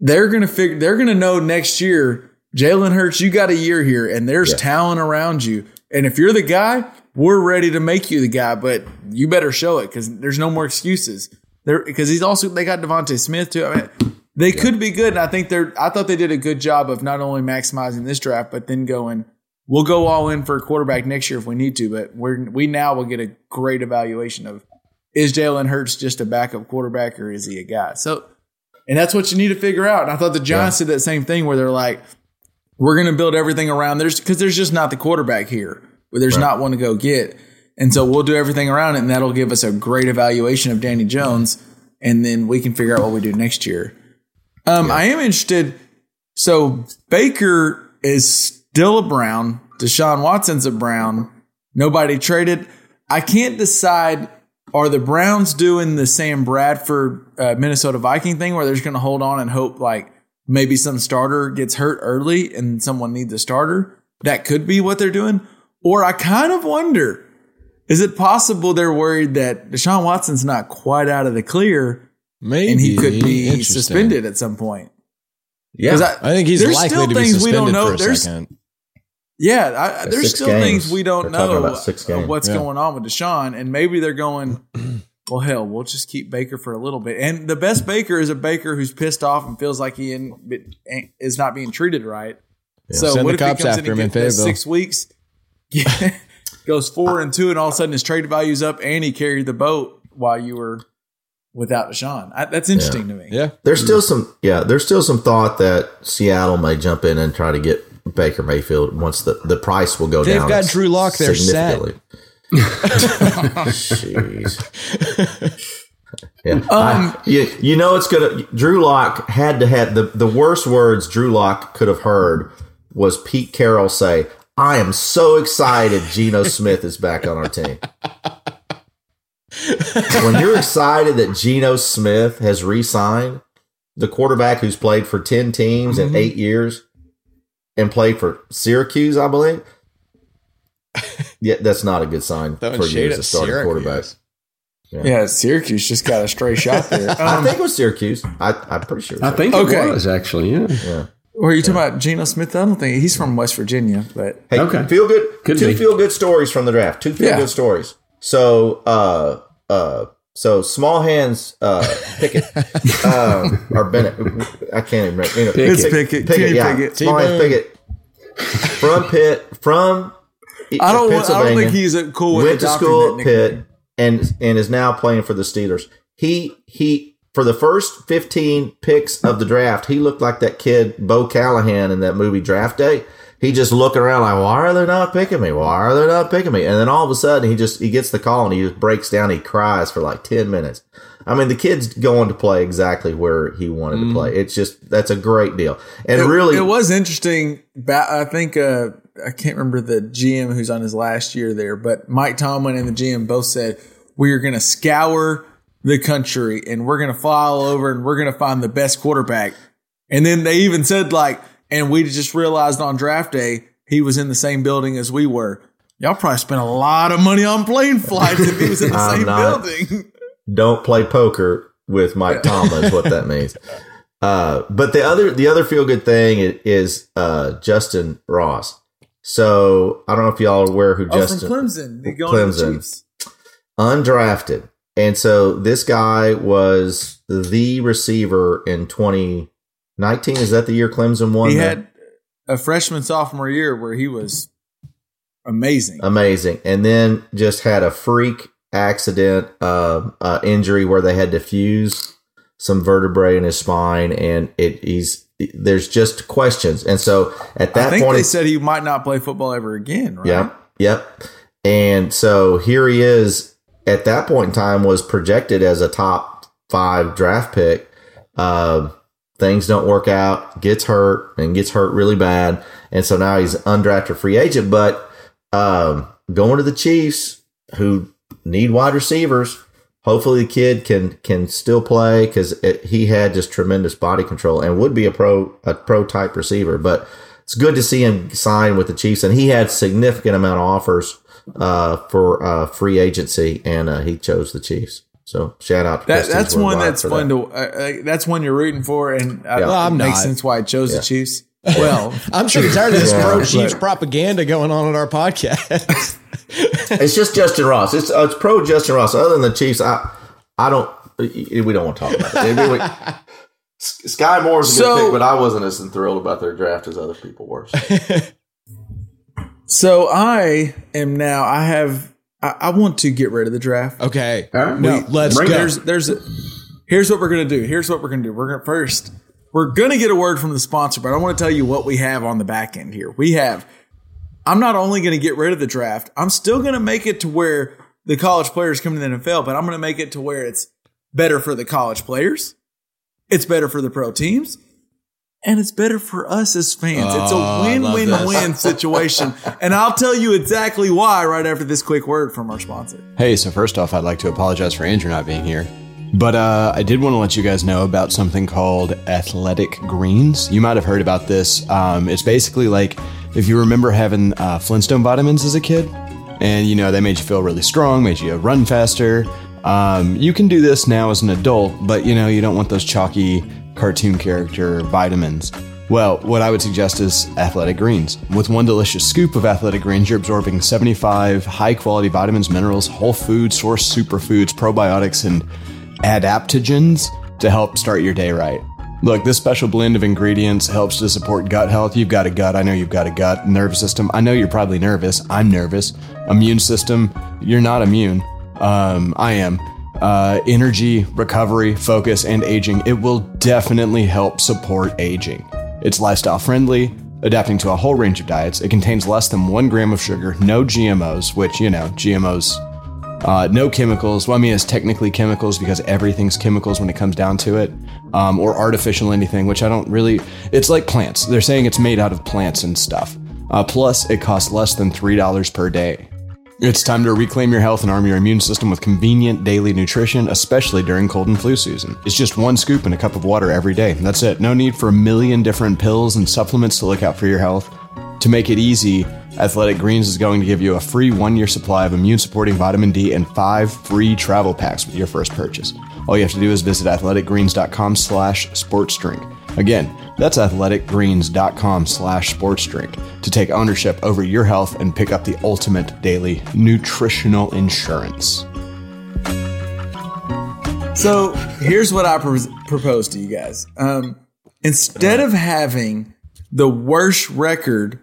they're gonna figure they're gonna know next year, Jalen Hurts, you got a year here, and there's Yeah. talent around you. And if you're the guy, we're ready to make you the guy, but you better show it because there's no more excuses. There because he's also they got DeVonta Smith too. I mean, they could be good, and I think they're. I thought they did a good job of not only maximizing this draft, but then going. We'll go all in for a quarterback next year if we need to, but we're we now will get a great evaluation of is Jalen Hurts just a backup quarterback or is he a guy? So, and that's what you need to figure out. And I thought the Giants did that same thing where they're like, we're going to build everything around there's because there's just not the quarterback here. Where there's not one to go get. And so we'll do everything around it, and that'll give us a great evaluation of Danny Jones, and then we can figure out what we do next year. Um, I am interested. So Baker is still a Brown. Deshaun Watson's a Brown. Nobody traded. I can't decide. Are the Browns doing the Sam Bradford uh, Minnesota Viking thing where they're just going to hold on and hope like maybe some starter gets hurt early and someone needs a starter? That could be what they're doing. Or I kind of wonder is it possible they're worried that Deshaun Watson's not quite out of the clear Maybe and he could be suspended at some point? Yeah, I think he's there's likely still to be things we suspended don't know. for a There's second. Yeah, I, there's six still games. things we don't They're know about six games. what's Yeah. going on with Deshaun, and maybe they're going. <clears throat> Well, hell, we'll just keep Baker for a little bit. And the best Baker is a Baker who's pissed off and feels like he in, is not being treated right. So Send what the if he cops comes after in him and in gets six weeks, <laughs> goes four and two, and all of a sudden his trade value's up, and he carried the boat while you were without Deshaun. I, that's interesting to me. Yeah. There's still some, yeah. There's still some thought that Seattle may jump in and try to get Baker Mayfield once the, the price will go down, They've got Drew Lock there set. significantly. Jeez. Yeah, Um, I- you, you know it's gonna. Drew Lock had to have the the worst words Drew Lock could have heard was Pete Carroll say, "I am so excited Geno <laughs> Smith is back on our team." when you're excited that Geno Smith has re-signed, the quarterback who's played for ten teams in eight years and played for Syracuse, I believe. <laughs> Yeah, that's not a good sign Throwing for you shade as a starting Syracuse. quarterback. Yeah, Syracuse just got a stray shot there. <laughs> I Um, think it was Syracuse. I, I'm pretty sure. it was I think Okay. it was actually. Yeah. were you talking about Geno Smith? I don't think he's from West Virginia, but Hey, Okay. feel good. Could two be. feel good stories from the draft. Two feel Yeah. good stories. So, uh, uh, so small hands, uh, Pickett, um, or Bennett. I can't even remember. You know, It's Pickett. Kenny yeah. Pickett. Small hands Pickett from Pitt, from I don't. want- I Pennsylvania. don't think he's a cool with went to school at nickname. Pitt and and is now playing for the Steelers. He he for the first fifteen picks of the draft, he looked like that kid Bo Callahan in that movie Draft Day. He just looking around like, why are they not picking me? Why are they not picking me? And then all of a sudden, he just he gets the call and he just breaks down. He cries for like ten minutes. I mean, the kid's going to play exactly where he wanted to play. It's just that's a great deal. And Mm. It- really, it was interesting. I think uh, I can't remember the GM who's on his last year there, but Mike Tomlin and the GM both said we are going to scour the country and we're going to fly all over and we're going to find the best quarterback. And then they even said like, and we just realized on draft day he was in the same building as we were. Y'all probably spent a lot of money on plane flights if he was in the <laughs> same not. building. don't play poker with Mike Tomlin is what that means. <laughs> Uh, but the other the other feel good thing is uh, Justin Ross. So I don't know if y'all are aware who Oh, Justin from Clemson. They go to the Clemson. Chiefs. undrafted, and so this guy was the receiver in 2019. Is that the year Clemson won? He the- had a freshman sophomore year where he was amazing. amazing, and then just had a freak accident, uh, uh, injury where they had to fuse some vertebrae in his spine, and it he's there's just questions, and so at that I think point, they said he might not play football ever again, right? Yep. Yep. And so here he is at that point in time was projected as a top five draft pick. Uh, things don't work out, gets hurt and gets hurt really bad. And so now he's undrafted free agent, but, um, going to the Chiefs who need wide receivers. Hopefully the kid can, can still play because he had just tremendous body control and would be a pro, a pro type receiver, but it's good to see him sign with the Chiefs, and he had significant amount of offers uh, for uh, free agency, and uh, he chose the Chiefs. So shout out to That, that's one that's fun that. to. Uh, uh, that's one you're rooting for, and uh, Yeah. Well, I'm it makes not. sense why I chose Yeah. the Chiefs. Well, I'm sure you're tired of this Yeah, pro Chiefs propaganda going on in our podcast. <laughs> It's just Justin Ross. It's, uh, it's pro Justin Ross. Other than the Chiefs, I I don't. We don't want to talk about it. Maybe we- <laughs> Sky Moore's a good pick, but I wasn't as thrilled about their draft as other people were. so <laughs> I am now. I have I, I want to get rid of the draft. Okay. All right. No, We- let's bring go. it. There's there's here's what we're gonna do. Here's what we're gonna do. We're gonna first we're gonna get a word from the sponsor, but I want to tell you what we have on the back end here. We have I'm not only gonna get rid of the draft, I'm still gonna make it to where the college players come to the NFL, but I'm gonna make it to where it's better for the college players, it's better for the pro teams, and it's better for us as fans. it's Oh, a I love win win win situation. And I'll tell you exactly why right after this quick word from our sponsor. Hey, so first off, I'd like to apologize for Andrew not being here. But uh, I did want to let you guys know about something called Athletic Greens. You might have heard about this. Um, it's basically like if you remember having uh, Flintstone vitamins as a kid, and you know they made you feel really strong, made you run faster. Um, you can do this now as an adult, but you know you don't want those chalky cartoon character vitamins. Well, what I would suggest is Athletic Greens. With one delicious scoop of Athletic Greens, you're absorbing 75 high quality vitamins, minerals, whole food source superfoods, probiotics, and adaptogens to help start your day right. Look, this special blend of ingredients helps to support gut health. You've got a gut. I know you've got a gut. Nervous system. I know you're probably nervous. I'm nervous. Immune system. You're not immune. Um, I am. Uh, energy, recovery, focus, and aging. It will definitely help support aging. It's lifestyle friendly, adapting to a whole range of diets. It contains less than one gram of sugar, no GMOs, which, you know, GMOs uh, no chemicals. Well, I mean, it's technically chemicals because everything's chemicals when it comes down to it, um, or artificial anything, which I don't really. It's like plants. They're saying it's made out of plants and stuff. Uh, plus, it costs less than $3 per day. It's time to reclaim your health and arm your immune system with convenient daily nutrition, especially during cold and flu season. It's just one scoop in a cup of water every day. That's it. No need for a million different pills and supplements to look out for your health. To make it easy, Athletic Greens is going to give you a free one year supply of immune supporting vitamin D and five free travel packs with your first purchase. All you have to do is visit athleticgreens.com slash sports drink. Again, that's athleticgreens.com slash sports drink to take ownership over your health and pick up the ultimate daily nutritional insurance. So here's what I pros- propose to you guys. Um, instead of having the worst record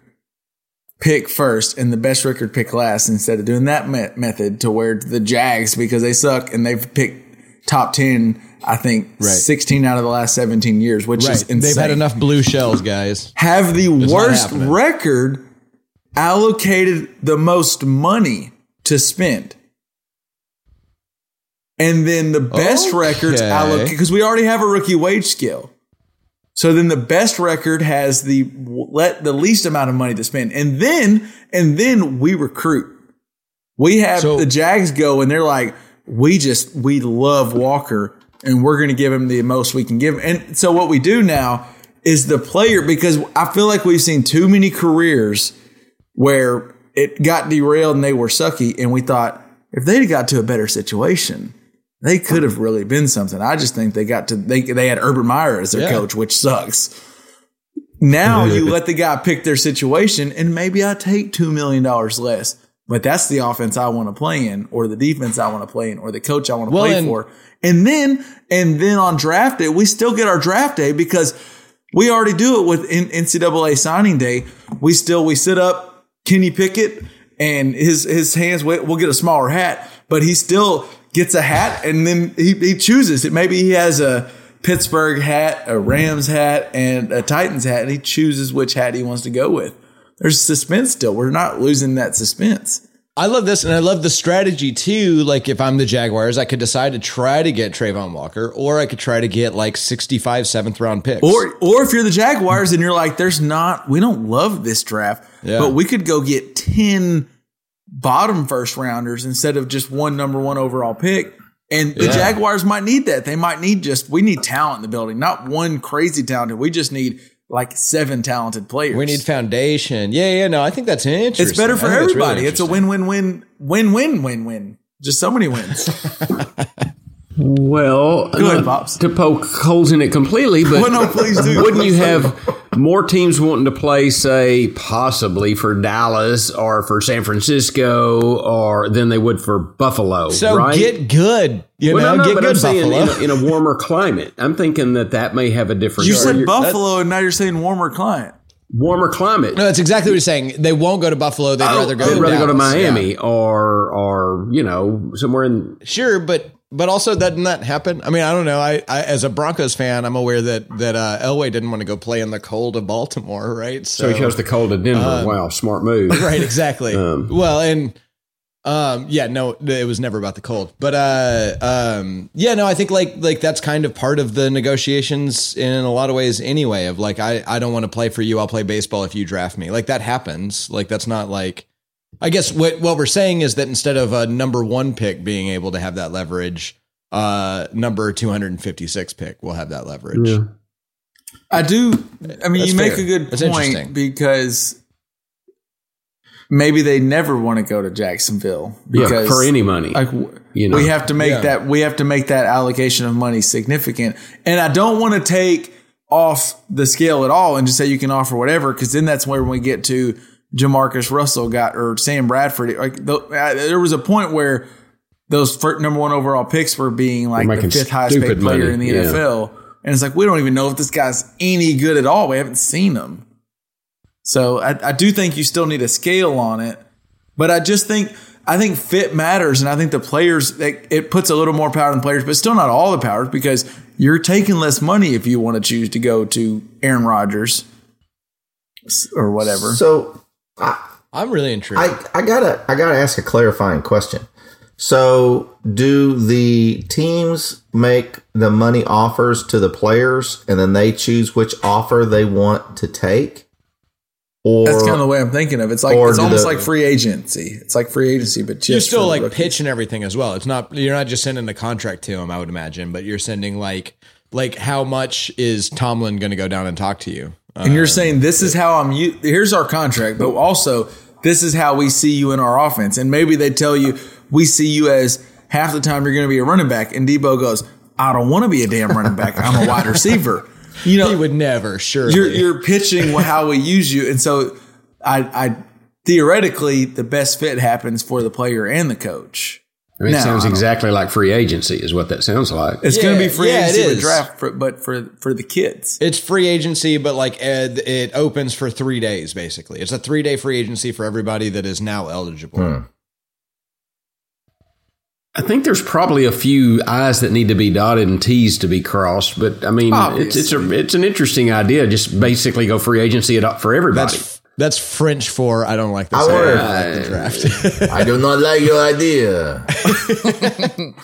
pick first and the best record pick last, instead of doing that me- method to where the Jags, because they suck and they've picked top 10, I think, Right. 16 out of the last 17 years, which is insane. They've had enough blue shells, guys. Have the not worst record allocated the most money to spend. And then the best records allocate because we already have a rookie wage scale. So then the best record has the let the least amount of money to spend. And then and then we recruit. We have So- the Jags go and they're like, we just we love Walker and we're going to give him the most we can give him. And so what we do now is the player because I feel like we've seen too many careers where it got derailed and they were sucky and we thought if they'd got to a better situation, they could have really been something. I just think they got to they they had Urban Meyer as their Yeah. coach, which sucks. Now you let the guy pick their situation, and maybe I take two million dollars less. But that's the offense I want to play in, or the defense I want to play in, or the coach I want to Well, play and- for. And then, and then on draft day, we still get our draft day because we already do it with NCAA signing day. We still we sit up Kenny Pickett, and his his hands. we- We'll get a smaller hat, but he still gets a hat, and then he, he chooses it. Maybe he has a Pittsburgh hat, a Rams hat, and a Titans hat, and he chooses which hat he wants to go with. There's suspense still. We're not losing that suspense. I love this, and I love the strategy too. Like, if I'm the Jaguars, I could decide to try to get Travon Walker, or I could try to get like 65 seventh round picks. Or or if you're the Jaguars and you're like, there's not, we don't love this draft, Yeah. but we could go get ten bottom first rounders instead of just one number one overall pick. And the Yeah. Jaguars might need that. They might need just we need talent in the building, not one crazy talented. We just need like seven talented players. we need foundation. Yeah, yeah. No, I think that's interesting. it's better for that's really everybody. it's a win win win win win win win. Just so many wins. <laughs> Well, Go ahead, to poke holes in it completely, but <laughs> Well, no, please do. wouldn't you have more teams wanting to play, say, possibly for Dallas or for San Francisco, or than they would for Buffalo? So right? get good. You well, know, no, no, get but good, I'm saying Buffalo. in a, in a warmer climate. I'm thinking that that may have a different. You said Buffalo, and now you're saying warmer climate warmer climate. No, that's exactly what you're saying. They won't go to Buffalo. They'd oh, rather go. They'd to rather go to Dallas. Yeah. Miami or or you know somewhere in Sure, but but also doesn't that happen? I mean, I don't know. I, I as a Broncos fan, I'm aware that that uh, Elway didn't want to go play in the cold of Baltimore, right? So he chose the cold of Denver. wow, smart move. <laughs> right, exactly. Um, well, and um, yeah, no, it was never about the cold, but uh, um, yeah, no, I think like like that's kind of part of the negotiations in a lot of ways, anyway. Of like, I I don't want to play for you. I'll play baseball if you draft me. Like that happens. Like that's not like. I guess what what we're saying is that instead of a number one pick being able to have that leverage, uh, number two hundred and fifty six pick will have that leverage. Yeah. I do. I mean, That's you make a good That's point because maybe they never want to go to Jacksonville yeah, because for any money. like You know. we have to make Yeah. that we have to make that allocation of money significant. And I don't want to take off the scale at all and just say you can offer whatever because then that's where we get to JaMarcus Russell got or Sam Bradford. Like the, uh, there was a point where those first, number one overall picks were being like We're the fifth highest paid player money. in the Yeah. NFL. And it's like, we don't even know if this guy's any good at all. We haven't seen him. So I, I do think you still need a scale on it. But I just think, I think fit matters. And I think the players, it, it puts a little more power in the players, but still not all the powers because you're taking less money if you want to choose to go to Aaron Rodgers or whatever. So I'm really intrigued. I, I gotta I gotta ask a clarifying question. So do the teams make the money offers to the players and then they choose which offer they want to take? Or That's kind of the way I'm thinking of it. It's like it's almost the- like free agency. It's like free agency, but just you're still like rookies. pitch and everything as well. It's not you're not just sending the contract to him. I would imagine, but you're sending like like how much is Tomlin going to go down and talk to you? And you're saying this is how I'm. u- Here's our contract, but also this is how we see you in our offense. And maybe they tell you we see you as half the time you're going to be a running back, and Debo goes, "I don't want to be a damn running back. I'm a wide receiver." <laughs> You know, he would never. Sure, you're you're pitching how we use you, and so I, I theoretically the best fit happens for the player and the coach. I mean, it sounds exactly like free agency, is what that sounds like. It's going to be free yeah, it agency with draft, for, but for for the kids. It's free agency, but like Ed, it opens for three days. Basically, it's a three day free agency for everybody that is now eligible. Hmm. I think there's probably a few I's that need to be dotted and T's to be crossed, but I mean, it's it's a it's an interesting idea. Just basically go free agency it up for everybody. That's that's French for I don't like this. I wonder- I don't like the draft. <laughs> I do not like your idea. <laughs>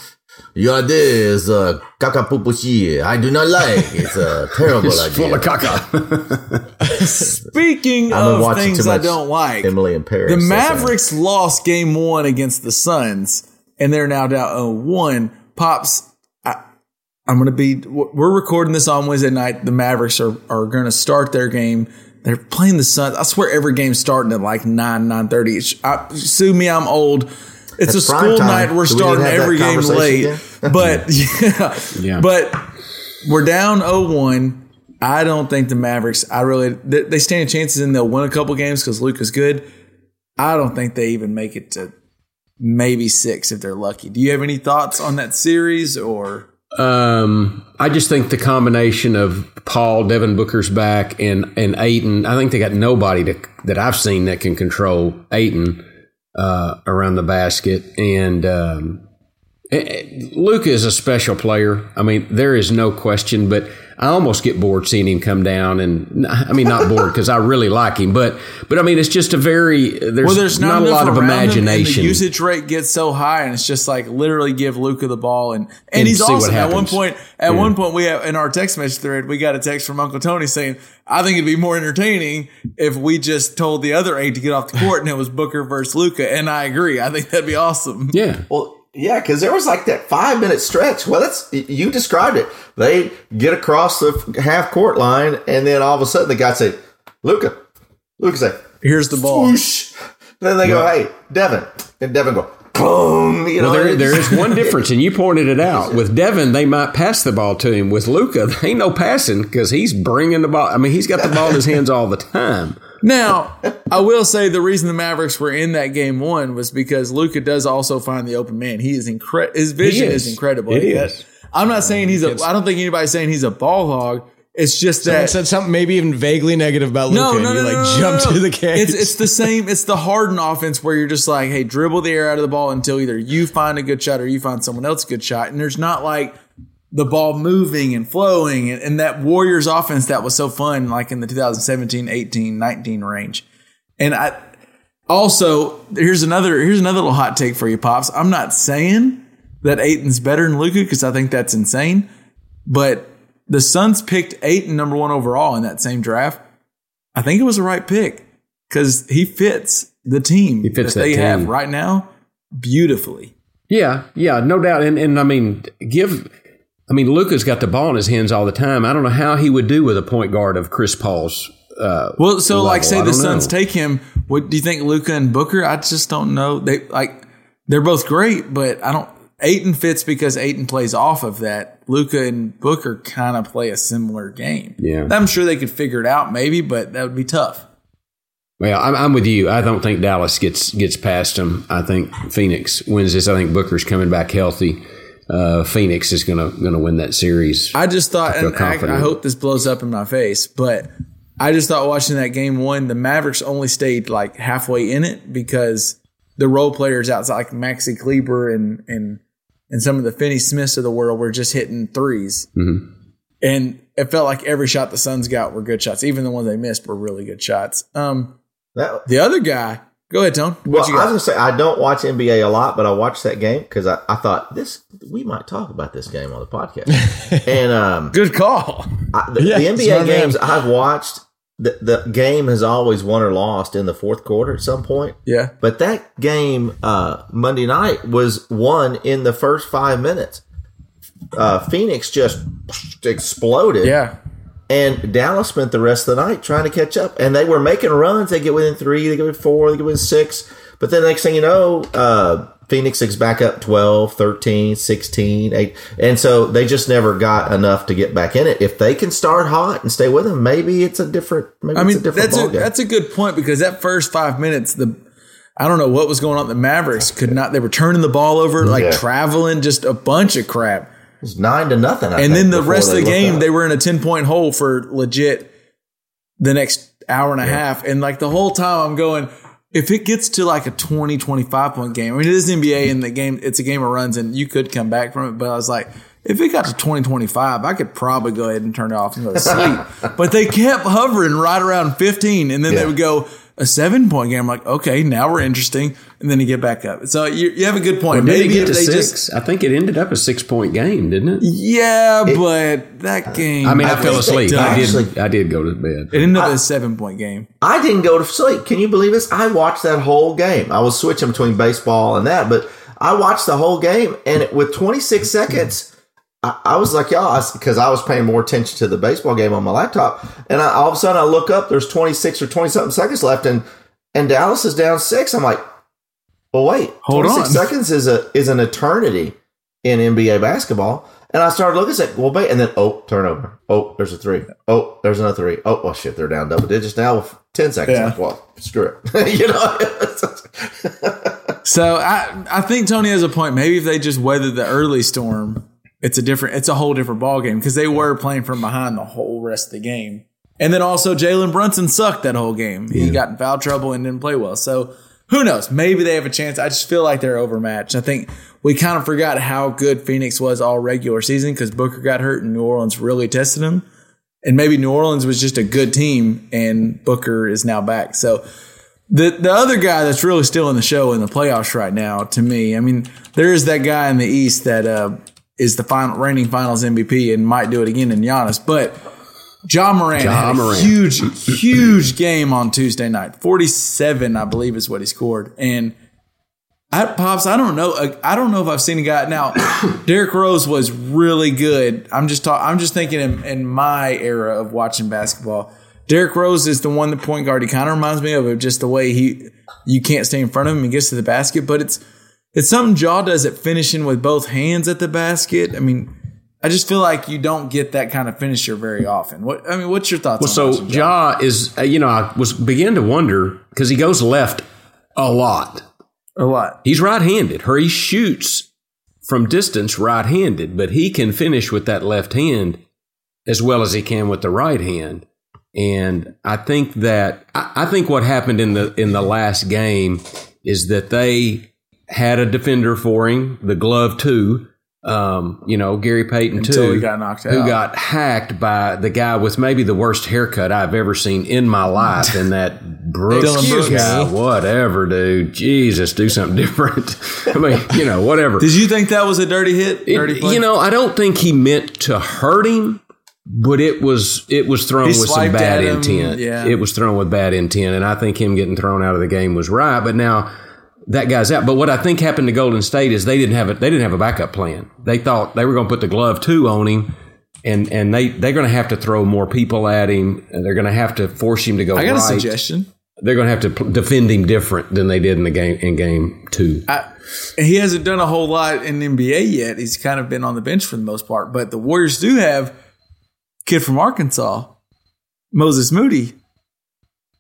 your idea is uh, kakapupushi. I do not like. It's a <laughs> terrible It's idea. full of caca. Speaking I've of things I don't like, Emily in Paris. The That's all. Mavericks lost game one against the Suns, and they're now down 0 1. Pops, I, I'm going to be, we're recording this on Wednesday night. The Mavericks are, are going to start their game. They're playing the Suns. I swear every game's starting at like 9, 9.30. I, sue me, I'm old. It's That's a school time. night. We're Do we need to starting have that every game late. <laughs> but <laughs> yeah, Yeah. but we're down 0-1. I don't think the Mavericks. I really they, they stand chances and they'll win a couple games because Luke is good. I don't think they even make it to maybe six if they're lucky. Do you have any thoughts on that series or? Um, I just think the combination of Paul, Devin Booker's back, and and Ayton. I think they got nobody to, that I've seen that can control Ayton uh, around the basket. And um, Eh, eh, Luka is a special player. I mean, there is no question. But I almost get bored seeing him come down, and I mean, not bored because I really like him, but but I mean, it's just a very there's, Well, there's not, not, a lot of around him, and imagination. the usage rate gets so high, and it's just like literally give Luka the ball, and and, And he's see what awesome. At one point, at one point, we have in our text message thread, we got a text from Uncle Tony saying, "I think it'd be more entertaining if we just told the other eight to get off the court, and it was Booker versus Luka." And I agree. I think that'd be awesome. yeah. Well, yeah, because there was like that five minute stretch. Well, that's you described it. They get across the half court line, and then all of a sudden the guy say, "Luka, Luka say, Here's the ball. whoosh." Then they go, "Hey, Devin," and Devin go, "Boom!" You know, Well, there, there is one <laughs> difference, and you pointed it out. With Devin, they might pass the ball to him. With Luka, <laughs> ain't no passing because he's bringing the ball. I mean, he's got the ball in his hands all the time. Now, I will say the reason the Mavericks were in that game one was because Luka does also find the open man. He is incredible. His vision is. is. incredible. It is. I'm not saying he's a. I don't think anybody's saying he's a ball hog. It's just Someone that said something maybe even vaguely negative about Luka, no, no, and you no, like no, jumped no. to the case. It's it's the same. It's the Harden offense where you're just like, hey, dribble the air out of the ball until either you find a good shot or you find someone else a good shot, and there's not like the ball moving and flowing and, and that Warriors offense that was so fun, like in the 2017, 18, 19 range. And I also here's another here's another little hot take for you, pops. I'm not saying that Ayton's better than Luka because I think that's insane, but the Suns picked Ayton number one overall in that same draft. I think it was the right pick because he fits the team He fits that that they have team. right now beautifully. Yeah, yeah, no doubt. And and I mean, give. I mean, Luka's got the ball in his hands all the time. I don't know how he would do with a point guard of Chris Paul's. Uh, Well, so like say the Suns take him. What do you think, Luka and Booker? I just don't know. They like they're both great, but I don't. Ayton fits because Ayton plays off of that. Luka and Booker kind of play a similar game. Yeah. I'm sure they could figure it out, maybe, but that would be tough. Well, I'm, I'm with you. I don't think Dallas gets gets past them. I think Phoenix wins this. I think Booker's coming back healthy. Uh, Phoenix is gonna gonna win that series. I just thought, feel and I. I hope this blows up in my face, but I just thought watching that game one, the Mavericks only stayed like halfway in it because the role players outside, like Maxi Kleber and and and some of the Finney Smiths of the world, were just hitting 3s Mm-hmm. and it felt like every shot the Suns got were good shots. Even the ones they missed were really good shots. Um, That, the other guy, go ahead, Tone. well, What you I was gonna say I don't watch NBA a lot, but I watched that game because I, I thought this we might talk about this game on the podcast. <laughs> and um, Good call. I, the, <laughs> Yeah, the NBA man. games I've watched, the, the game has always won or lost in the fourth quarter at some point. Yeah. But that game uh, Monday night was won in the first five minutes. Uh, Phoenix just exploded. Yeah. And Dallas spent the rest of the night trying to catch up. And they were making runs. They get within three, they get within four, they get within six. But then next thing you know, uh, Phoenix is back up 12, 13, 16, 8. And so they just never got enough to get back in it. If they can start hot and stay with them, maybe it's a different, maybe I it's mean, a different that's a, that's a good point because that first five minutes, the I don't know what was going on. The Mavericks could not. They were turning the ball over, like Yeah. traveling, just a bunch of crap. Was nine to nothing. I and then the rest of the game, they were in a ten point hole for legit the next hour and a half. And like the whole time, I'm going. If it gets to like a 20, 25 point game, I mean, it is NBA and the game, it's a game of runs and you could come back from it. But I was like, if it got to 20, 25, I could probably go ahead and turn it off and go to sleep. <laughs> but they kept hovering right around 15 and then Yeah. they would go a seven point game. I'm like, okay, now we're interesting. And then you get back up. So you, you have a good point. Did it Maybe get if to they six? just, I think it ended up a six point game, didn't it? yeah, but that game. I mean, I, I fell asleep. I did. actually- I did go to bed. It ended up a seven point game. I didn't go to sleep. Can you believe this? I watched that whole game. I was switching between baseball and that, but I watched the whole game, and with 26 seconds, I, I was like, y'all, because I, was paying more attention to the baseball game on my laptop, and I, all of a sudden I look up, there's 26 or 20 something seconds left, and and Dallas is down six. I'm like, well, wait, Hold 26 on. seconds is a is an eternity in NBA basketball. And I started looking at well, wait, and then oh, turnover. Oh, there's a three. Oh, there's another three. Oh, well, shit, they're down double digits now with ten seconds. Yeah. left. Well, screw it. <laughs> you know, <laughs> So I I think Tony has a point. Maybe if they just weather the early storm, it's a different it's a whole different ball game because they were playing from behind the whole rest of the game. And then also Jalen Brunson sucked that whole game. He got in foul trouble and didn't play well. So who knows? Maybe they have a chance. I just feel like they're overmatched. I think we kind of forgot how good Phoenix was all regular season because Booker got hurt and New Orleans really tested him. And maybe New Orleans was just a good team and Booker is now back. So the the other guy that's really still in the show in the playoffs right now, to me, I mean, there is that guy in the East that uh, is the final reigning Finals MVP and might do it again in Giannis, but John Moran Ja had a Morant. huge, huge game on Tuesday night. Forty seven, I believe, is what he scored, and. I, Pops, I don't know. uh, I don't know if I've seen a guy now. <coughs> Derrick Rose was really good. I'm just talking. I'm just thinking in, in my era of watching basketball. Derrick Rose is the one, the point guard. He kind of reminds me of it, just the way he you can't stay in front of him. He gets to the basket, but it's it's something Ja does at finishing with both hands at the basket. I mean, I just feel like you don't get that kind of finisher very often. What I mean, what's your thoughts? Well, on so watching Ja? Ja is, uh, you know, I was begin to wonder because he goes left a lot. a lot. He's right-handed, or he shoots from distance right-handed, but he can finish with that left hand. as well as he can with the right hand. And I think that I, I think what happened in the in the last game is that they had a defender for him, the glove too. um, you know, Gary Payton Until too, he got knocked out. who got hacked by the guy with maybe the worst haircut I've ever seen in my life, and that <laughs> Brooks guy, whatever, dude, Jesus, do something <laughs> different. I mean, you know, whatever. Did you think that was a dirty hit? Dirty play? you know, I don't think he meant to hurt him, but it was it was thrown He with some bad intent. yeah. It was thrown with bad intent, and I think him getting thrown out of the game was right. But now that guy's out. But what I think happened to Golden State is they didn't have a they didn't have a backup plan. They thought they were going to put the glove two on him. And, and they, they're going to have to throw more people at him. And they're going to have to force him to go I got right. a suggestion. They're going to have to p- defend him different than they did in the game in game two. I, he hasn't done a whole lot in the NBA yet. He's kind of been on the bench for the most part. But the Warriors do have kid from Arkansas, Moses Moody.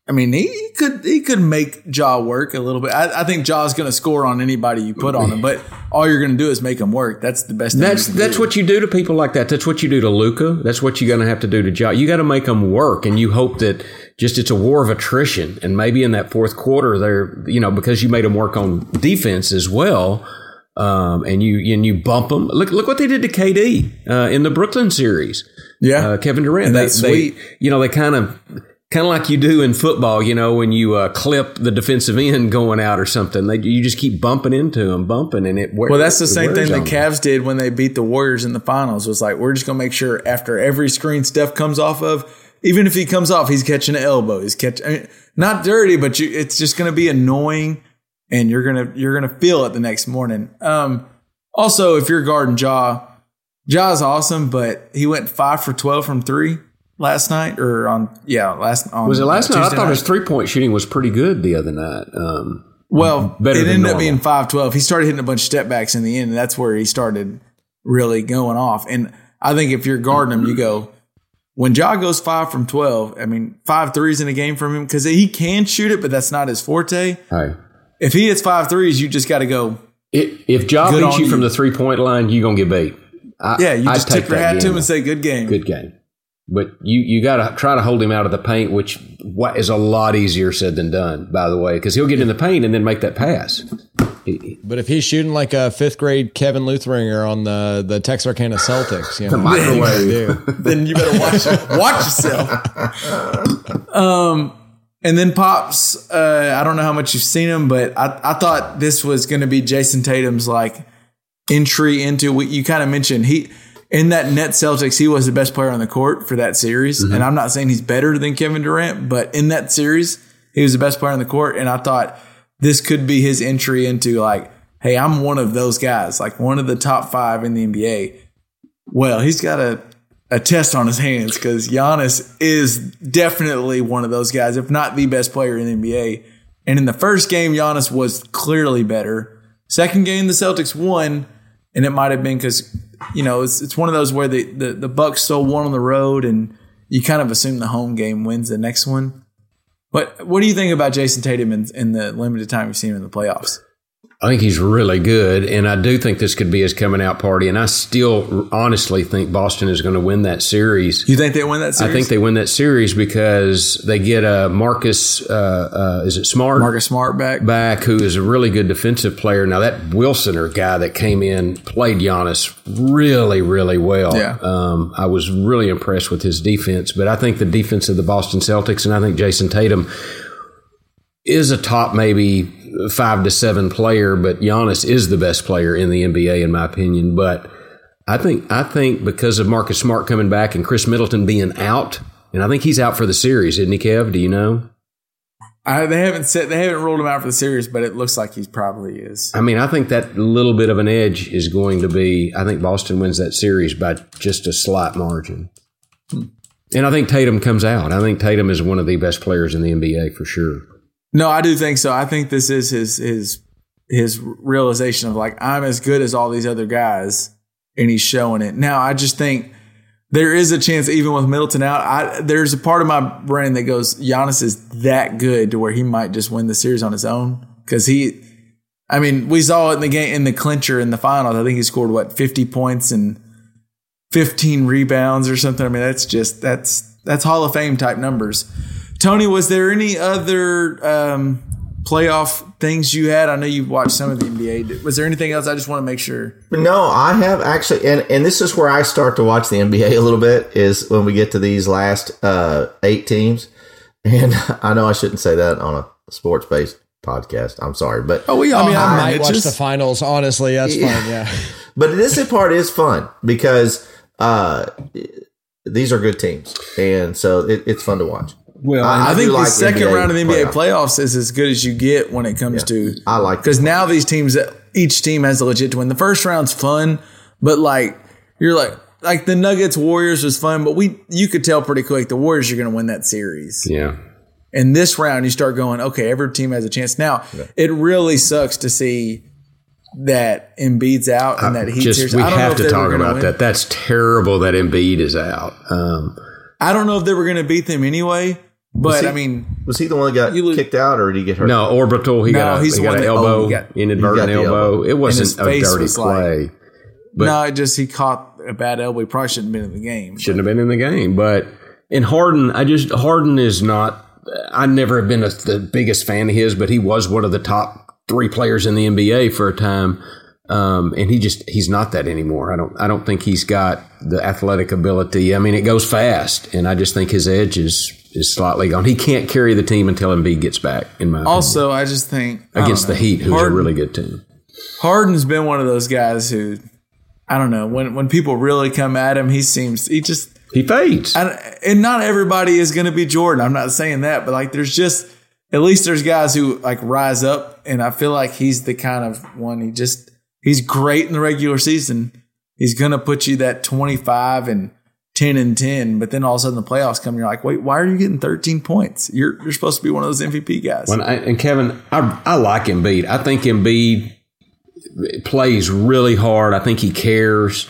I mean, he, he could he could make Ja work a little bit. I, I think Ja's going to score on anybody you put on him, but all you're going to do is make him work. That's the best. Thing That's that's do. what you do to people like that. That's what you do to Luca. That's what you're going to have to do to Ja. You got to make them work, and you hope that just it's a war of attrition, and maybe in that fourth quarter, they're you know because you made them work on defense as well, um, and you and you bump them. Look look what they did to KD uh, in the Brooklyn series. Yeah. uh, Kevin Durant. And They, that's they sweet. you know they kind of. Kind of like you do in football, you know, when you uh, clip the defensive end going out or something, they, you just keep bumping into them, bumping, and it. Well, that's the same thing the. Cavs did when they beat the Warriors in the finals. Was like we're just gonna make sure after every screen Steph comes off of, even if he comes off, he's catching an elbow. He's catching I mean, not dirty, but you, it's just gonna be annoying, and you're gonna you're gonna feel it the next morning. Um, also, if you're guarding Ja, Ja's awesome, but he went five for twelve from three last night, or on yeah last on Was it last night? I Tuesday thought his three point shooting was pretty good the other night. Um, Well, better it ended up normal. being five twelve. He started hitting a bunch of step backs in the end, and that's where he started really going off. And I think if you're guarding him, you go when Ja goes five from twelve. I mean, five threes in a game from him because he can shoot it, but that's not his forte. hey, If he hits five threes, you just got to go. if, if Ja beats on you from you. the three point line, you are gonna get beat. I, Yeah, you I'd just tip your hat to him and say, "Good game." good game. But you you got to try to hold him out of the paint, which is a lot easier said than done, by the way, because he'll get in the paint and then make that pass. But if he's shooting like a fifth grade Kevin Luthringer on the the Texarkana Celtics, you know, microwave. dude. <laughs> then you better watch <laughs> watch yourself. Um, and then pops. Uh, I don't know how much you've seen him, but I, I thought this was going to be Jayson Tatum's like entry into. what You kind of mentioned he in that net Celtics. He was the best player on the court for that series, mm-hmm. and I'm not saying he's better than Kevin Durant, but in that series, he was the best player on the court, and I thought this could be his entry into like, hey, I'm one of those guys, like one of the top five in the NBA. Well, he's got a, a test on his hands because Giannis is definitely one of those guys, if not the best player in the NBA. And in the first game, Giannis was clearly better. Second game, the Celtics won, and it might have been because you know it's it's one of those where the, the the Bucks stole one on the road, and you kind of assume the home game wins the next one. But what do you think about Jayson Tatum in, in the limited time you've seen him in the playoffs? I think he's really good, and I do think this could be his coming out party. And I still honestly think Boston is going to win that series. You think they win that series? I think they win that series because they get a Marcus. Uh, uh, is it Smart? Marcus Smart back. back who is a really good defensive player. Now that Wilsoner guy that came in played Giannis really, really well. Yeah. Um, I was really impressed with his defense, but I think the defense of the Boston Celtics and I think Jayson Tatum is a top maybe five to seven player, but Giannis is the best player in the NBA in my opinion. But I think I think because of Marcus Smart coming back and Khris Middleton being out, and I think he's out for the series, isn't he, Kev? Do you know? I, they haven't said they haven't ruled him out for the series, but it looks like he probably is. I mean, I think that little bit of an edge is going to be. I think Boston wins that series by just a slight margin. Hmm. And I think Tatum comes out. I think Tatum is one of the best players in the NBA for sure. No, I do think so. I think this is his his his realization of like I'm as good as all these other guys, and he's showing it. Now, I just think there is a chance, even with Middleton out, I, there's a part of my brain that goes, Giannis is that good to where he might just win the series on his own because he. I mean, we saw it in the game in the clincher in the finals. I think he scored what 50 points and 15 rebounds or something. I mean, that's just that's that's Hall of Fame type numbers. Tony, was there any other um, playoff things you had? I know you've watched some of the NBA. Was there anything else? I just want to make sure. No, I have actually, and, and this is where I start to watch the NBA a little bit is when we get to these last uh, eight teams. And <laughs> I know I shouldn't say that on a sports based podcast. I'm sorry, but Oh, we all. I mean, I have. might watch just- the finals. Honestly, that's Yeah. fine. Yeah. <laughs> <laughs> but this part is fun because uh, these are good teams, and so it, it's fun to watch. Well, I- I think the like second NBA round of the NBA playoff. playoffs is as good as you get when it comes to. I like because now these teams, each team has a legit to win. The first round's fun, but like you're like like the Nuggets Warriors was fun, but we you could tell pretty quick the Warriors are going to win that series. yeah. And this round, you start going, okay, every team has a chance. Now it really sucks to see that Embiid's out and that Heat Just series. we I don't know have if to they were talk gonna about win. that. That's terrible that Embiid is out. Um, I don't know if they were going to beat them anyway, but he- I mean, Was he the one that got You lose- kicked out, or did he get hurt? no, orbital. He No, got a, he's he got an that- oh, elbow, got- inadvertent he got the elbow. elbow. It wasn't a dirty was like- play. But- no, it just he caught a bad elbow. He probably shouldn't have been in the game. Shouldn't have been in the game. But in Harden, I just Harden is not. I never have been a, the biggest fan of his, but he was one of the top three players in the NBA for a time. Um, and he just he's not that anymore. I don't I don't think he's got the athletic ability. I mean, it goes fast, and I just think his edge is is slightly gone. He can't carry the team until Embiid gets back. In my opinion. Also, I just think against the. Heat, who's Harden, a really good team. Harden's been one of those guys who I don't know when when people really come at him, he seems he just He fades. I, and not everybody is going to be Jordan. I'm not saying that, but like there's just at least there's guys who like rise up, and I feel like he's the kind of one. He just he's great in the regular season. He's going to put you that 25 and 10 and 10, but then all of a sudden the playoffs come, and you're like, wait, why are you getting 13 points? You're you're supposed to be one of those MVP guys. When I, and Kevin, I, I like Embiid. I think Embiid plays really hard. I think he cares.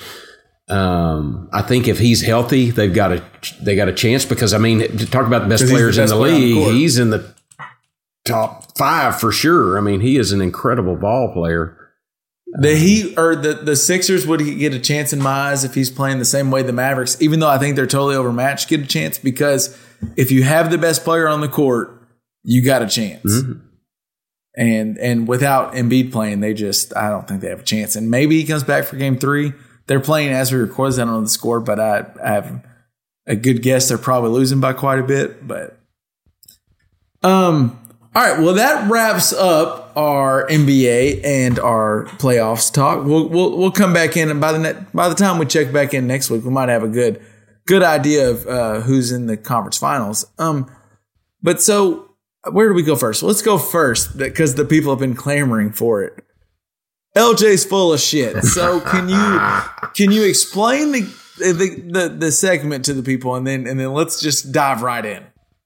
Um, I think if he's healthy, they've got a they got a chance because I mean, to talk about the best he's the players best in the on the league, he's in the top five for sure. I mean, he is an incredible ball player. The Heat or the, the Sixers would get a chance in my eyes if he's playing the same way the Mavericks, even though I think they're totally overmatched, get a chance because if you have the best player on the court, you got a chance. And and without Embiid playing, they just I don't think they have a chance. And maybe he comes back for game three. They're playing as we record. I don't know the score, but I, I have a good guess they're probably losing by quite a bit. But um all right, well that wraps up our NBA and our playoffs talk. We'll we'll, we'll come back in, and by the ne- by the time we check back in next week, we might have a good good idea of uh, who's in the conference finals. Um, but so where do we go first? Let's go first because the people have been clamoring for it. LJ's full of shit. So can you can you explain the the, the the segment to the people, and then and then let's just dive right in.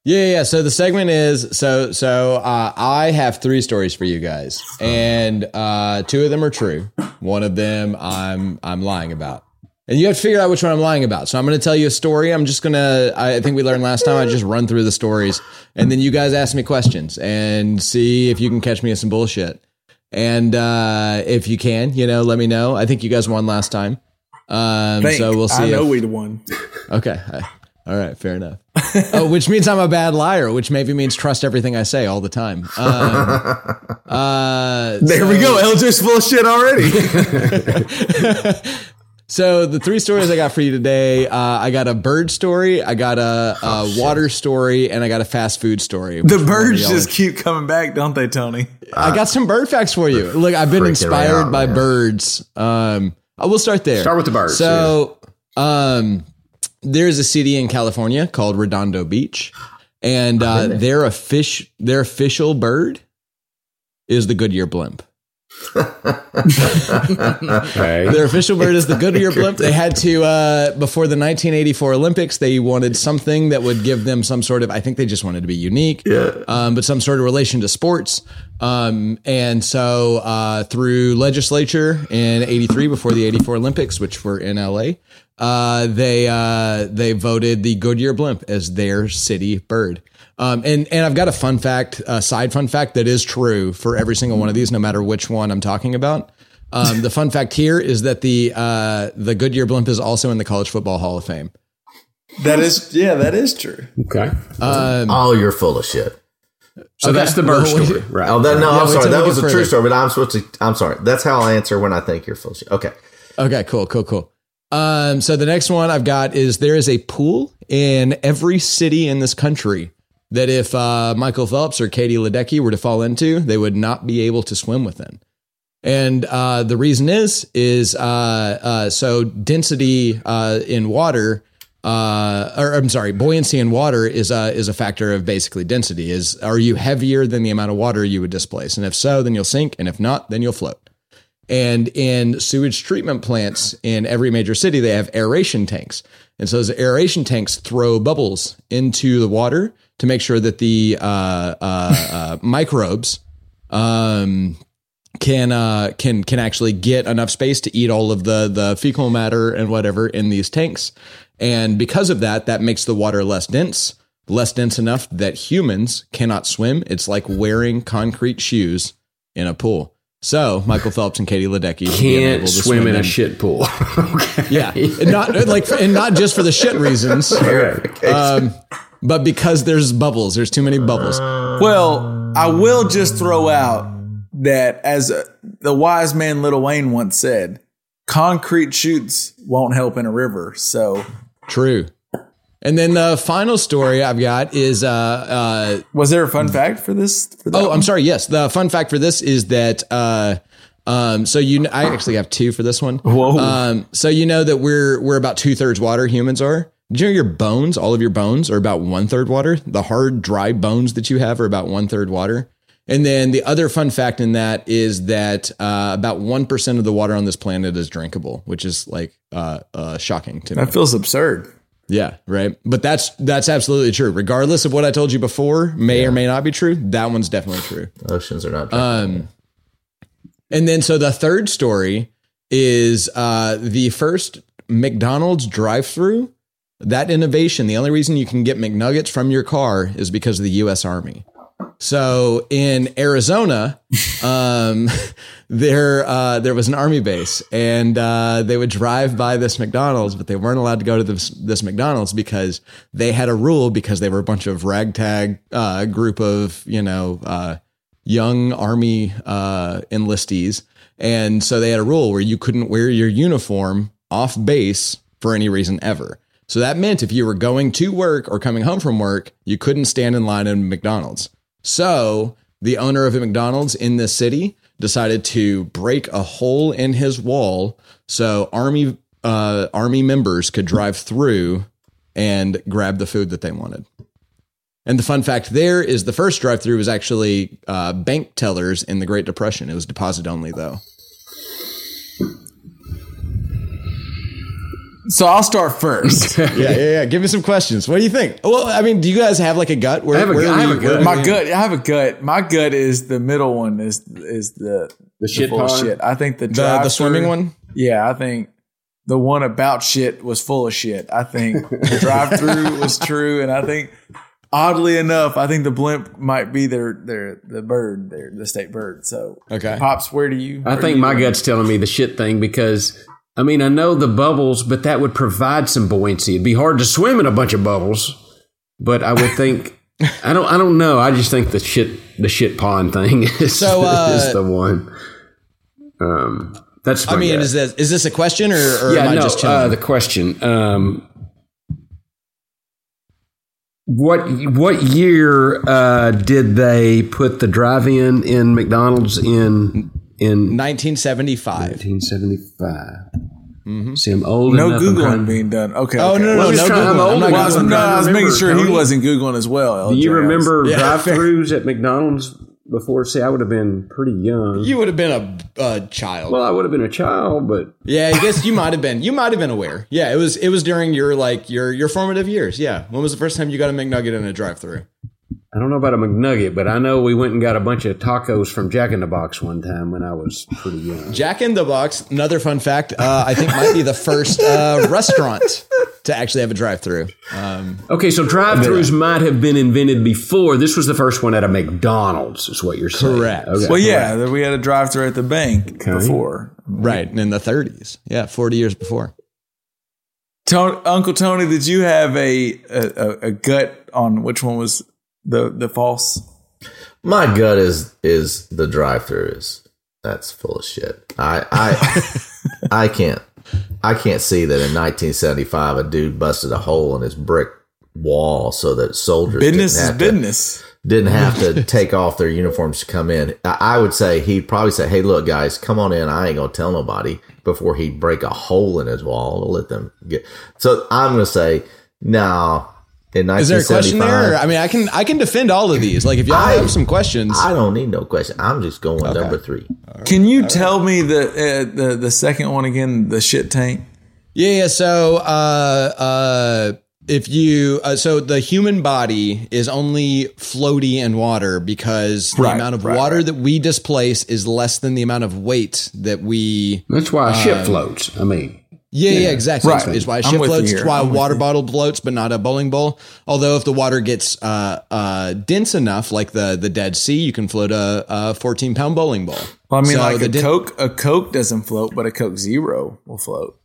Yeah, yeah. So the segment is so so. Uh, I have three stories for you guys, and uh, two of them are true. One of them I'm I'm lying about, and you have to figure out which one I'm lying about. So I'm going to tell you a story. I'm just gonna. I think we learned last time. I just run through the stories, and then you guys ask me questions and see if you can catch me in some bullshit. And uh, if you can, you know, let me know. I think you guys won last time. Um, so we'll see. I know if- we'd won. Okay. I- All right. Fair enough. <laughs> oh, which means I'm a bad liar, which maybe means trust everything I say all the time. <laughs> Um, uh, There we go. LJ's full of shit already. <laughs> so the three stories I got for you today, uh, I got a bird story, I got a, a water story, and I got a fast food story. the birds just keep coming back, don't they, Tony? I got some bird facts for you. Look, I've been inspired out, by man. birds. Um, I will start there. Start with the birds, So, um, there's a city in California called Redondo Beach, and uh, their offic- their official bird is the Goodyear blimp. Okay. Their official bird is the Goodyear blimp. They had to uh, before the 1984 Olympics. They wanted something that would give them some sort of. I think they just wanted to be unique, yeah. um, but some sort of relation to sports. Um, and so uh, through legislature in '83, before the '84 Olympics, which were in LA, uh, they uh, they voted the Goodyear blimp as their city bird. Um, and and I've got a fun fact, a side fun fact that is true for every single one of these, no matter which one I'm talking about. Um, the fun fact here is that the uh, the Goodyear blimp is also in the College Football Hall of Fame. That is, yeah, that is true. Okay. oh, you're full of shit. So that's the bird Well, story. Right. Oh, that, no, Yeah, I'm sorry. That was a true story, but I'm supposed to. I'm sorry. That's how I'll answer when I think you're full of shit. Okay. Okay, cool, cool, cool. Um, so the next one I've got is there is a pool in every city in this country that if uh, Michael Phelps or Katie Ledecky were to fall into, they would not be able to swim within. And uh, the reason is is uh, uh, so density uh, in water, uh, or I'm sorry, buoyancy in water is a is a factor of basically density. Is are you heavier than the amount of water you would displace? And if so, then you'll sink, and if not, then you'll float. And in sewage treatment plants in every major city, they have aeration tanks. And so those aeration tanks throw bubbles into the water to make sure that the uh, uh, uh, microbes um, can uh, can can actually get enough space to eat all of the the fecal matter and whatever in these tanks. And because of that, that makes the water less dense, less dense enough that humans cannot swim. It's like wearing concrete shoes in a pool. So Michael Phelps and Katie Ledecky should Can't to swim in a shit pool. <laughs> okay. Yeah, and not like and not just for the shit reasons, <laughs> um, but because there's bubbles. There's too many bubbles. Well, I will just throw out that as uh the wise man Lil Wayne once said, concrete shoots won't help in a river. So, True. And then the final story I've got is uh, uh, was there a fun fact for this? For that Oh, one? I'm sorry. Yes, the fun fact for this is that. Uh, um, so you, I actually have two for this one. Whoa. Um, so you know that we're we're about two thirds water. Humans are. Do you know your bones, all of your bones, are about one third water? The hard, dry bones that you have are about one third water. And then the other fun fact in that is that uh, about one percent of the water on this planet is drinkable, which is like uh, uh, shocking to me. that feels absurd. Yeah, right. But that's that's absolutely true. Regardless of what I told you before, may or may not be true. That one's definitely true. Oceans are not. Um, and then so the third story is uh, the first McDonald's drive-through. That innovation, the only reason you can get McNuggets from your car is because of the U.S. Army. So in Arizona, um, <laughs> there uh, there was an army base, and uh, they would drive by this McDonald's, but they weren't allowed to go to this this McDonald's because they had a rule because they were a bunch of ragtag uh, group of you know uh, young army uh, enlistees, and so they had a rule where you couldn't wear your uniform off base for any reason ever. So that meant if you were going to work or coming home from work, you couldn't stand in line in McDonald's. So the owner of a McDonald's in this city decided to break a hole in his wall so army uh, army members could drive through and grab the food that they wanted. And the fun fact there is the first drive through was actually uh, bank tellers in the Great Depression. It was deposit only though. So I'll start first. <laughs> yeah, yeah, yeah. Give me some questions. What do you think? Well, I mean, do you guys have like a gut? Where, I have a where gut- I have you- a gut. My gut, I have a gut. My gut is the middle one is is the The shit full of shit. I think the the, the swimming one. Yeah, I think the one about shit was full of shit. I think the <laughs> drive through was true, and I think oddly enough, I think the blimp might be their their the bird, their the state bird. So Okay. pops, where do you? I think my you- gut's telling me the shit thing because I mean I know the bubbles, but that would provide some buoyancy. It'd be hard to swim in a bunch of bubbles, but I would think <laughs> I don't I don't know. I just think the shit the shit pond thing <laughs> is, So, uh, is the one. Um, that's I mean, gut. is this is this a question or, or yeah, am I no. Uh, the question. Um, what what year uh, did they put the drive-in in McDonald's in in 1975. 1975? Mm-hmm. See, I'm old No enough. I'm googling being done. Okay. Oh okay. no, no, Well, no, I'm no, just trying- I'm Googling. old I'm not I was, no, I was remember, making sure he wasn't googling as well. Do you remember Yeah. drive-throughs <laughs> at McDonald's before? See, I would have been pretty young. You would have been a, a child. well, I would have been a child, but yeah, I guess you <laughs> might have been. You might have been aware. Yeah, it was. It was during your like your your formative years. Yeah. When was the first time you got a McNugget in a drive-through? I don't know about a McNugget. But I know we went and got a bunch of tacos from Jack in the Box one time when I was pretty young. Jack in the Box. Another fun fact. Uh, I think might be the first uh, restaurant to actually have a drive-through. Um, Okay, so drive-throughs might have been invented before. This was the first one at a McDonald's, is what you're saying. Correct. Okay. Well, yeah, that we had a drive through at the bank before. right in the 30s. Yeah, 40 years before. Tony, Uncle Tony, did you have a, a a gut on which one was the the false? My gut is is the drive through is that's full of shit. I I <laughs> I can't I can't see that in 1975 a dude busted a hole in his brick wall so that soldiers Business didn't is have to- business. didn't have to <laughs> take off their uniforms to come in. I I would say he'd probably say, "Hey, look, guys, come on in. I ain't gonna tell nobody." Before he'd break a hole in his wall to let them get. So I'm gonna say, no. In Is there a question there? I mean, I can I can defend all of these. Like if y'all I- have some questions, I don't need no question. I'm just going number three. Can you tell me the uh, the the second one again? The shit tank. Yeah, yeah. So, uh, uh, if you, uh, so the human body is only floaty in water because the amount of right, water right. that we displace is less than the amount of weight that we. That's why a ship floats. I mean, Yeah, yeah, exactly. Right. It's why a ship floats. It's why a water bottle floats, but not a bowling ball. Although, if the water gets uh, uh, dense enough, like the the Dead Sea, you can float a, a 14 pound bowling ball. Well, I mean, So like the a den- Coke. A Coke doesn't float, but a Coke Zero will float.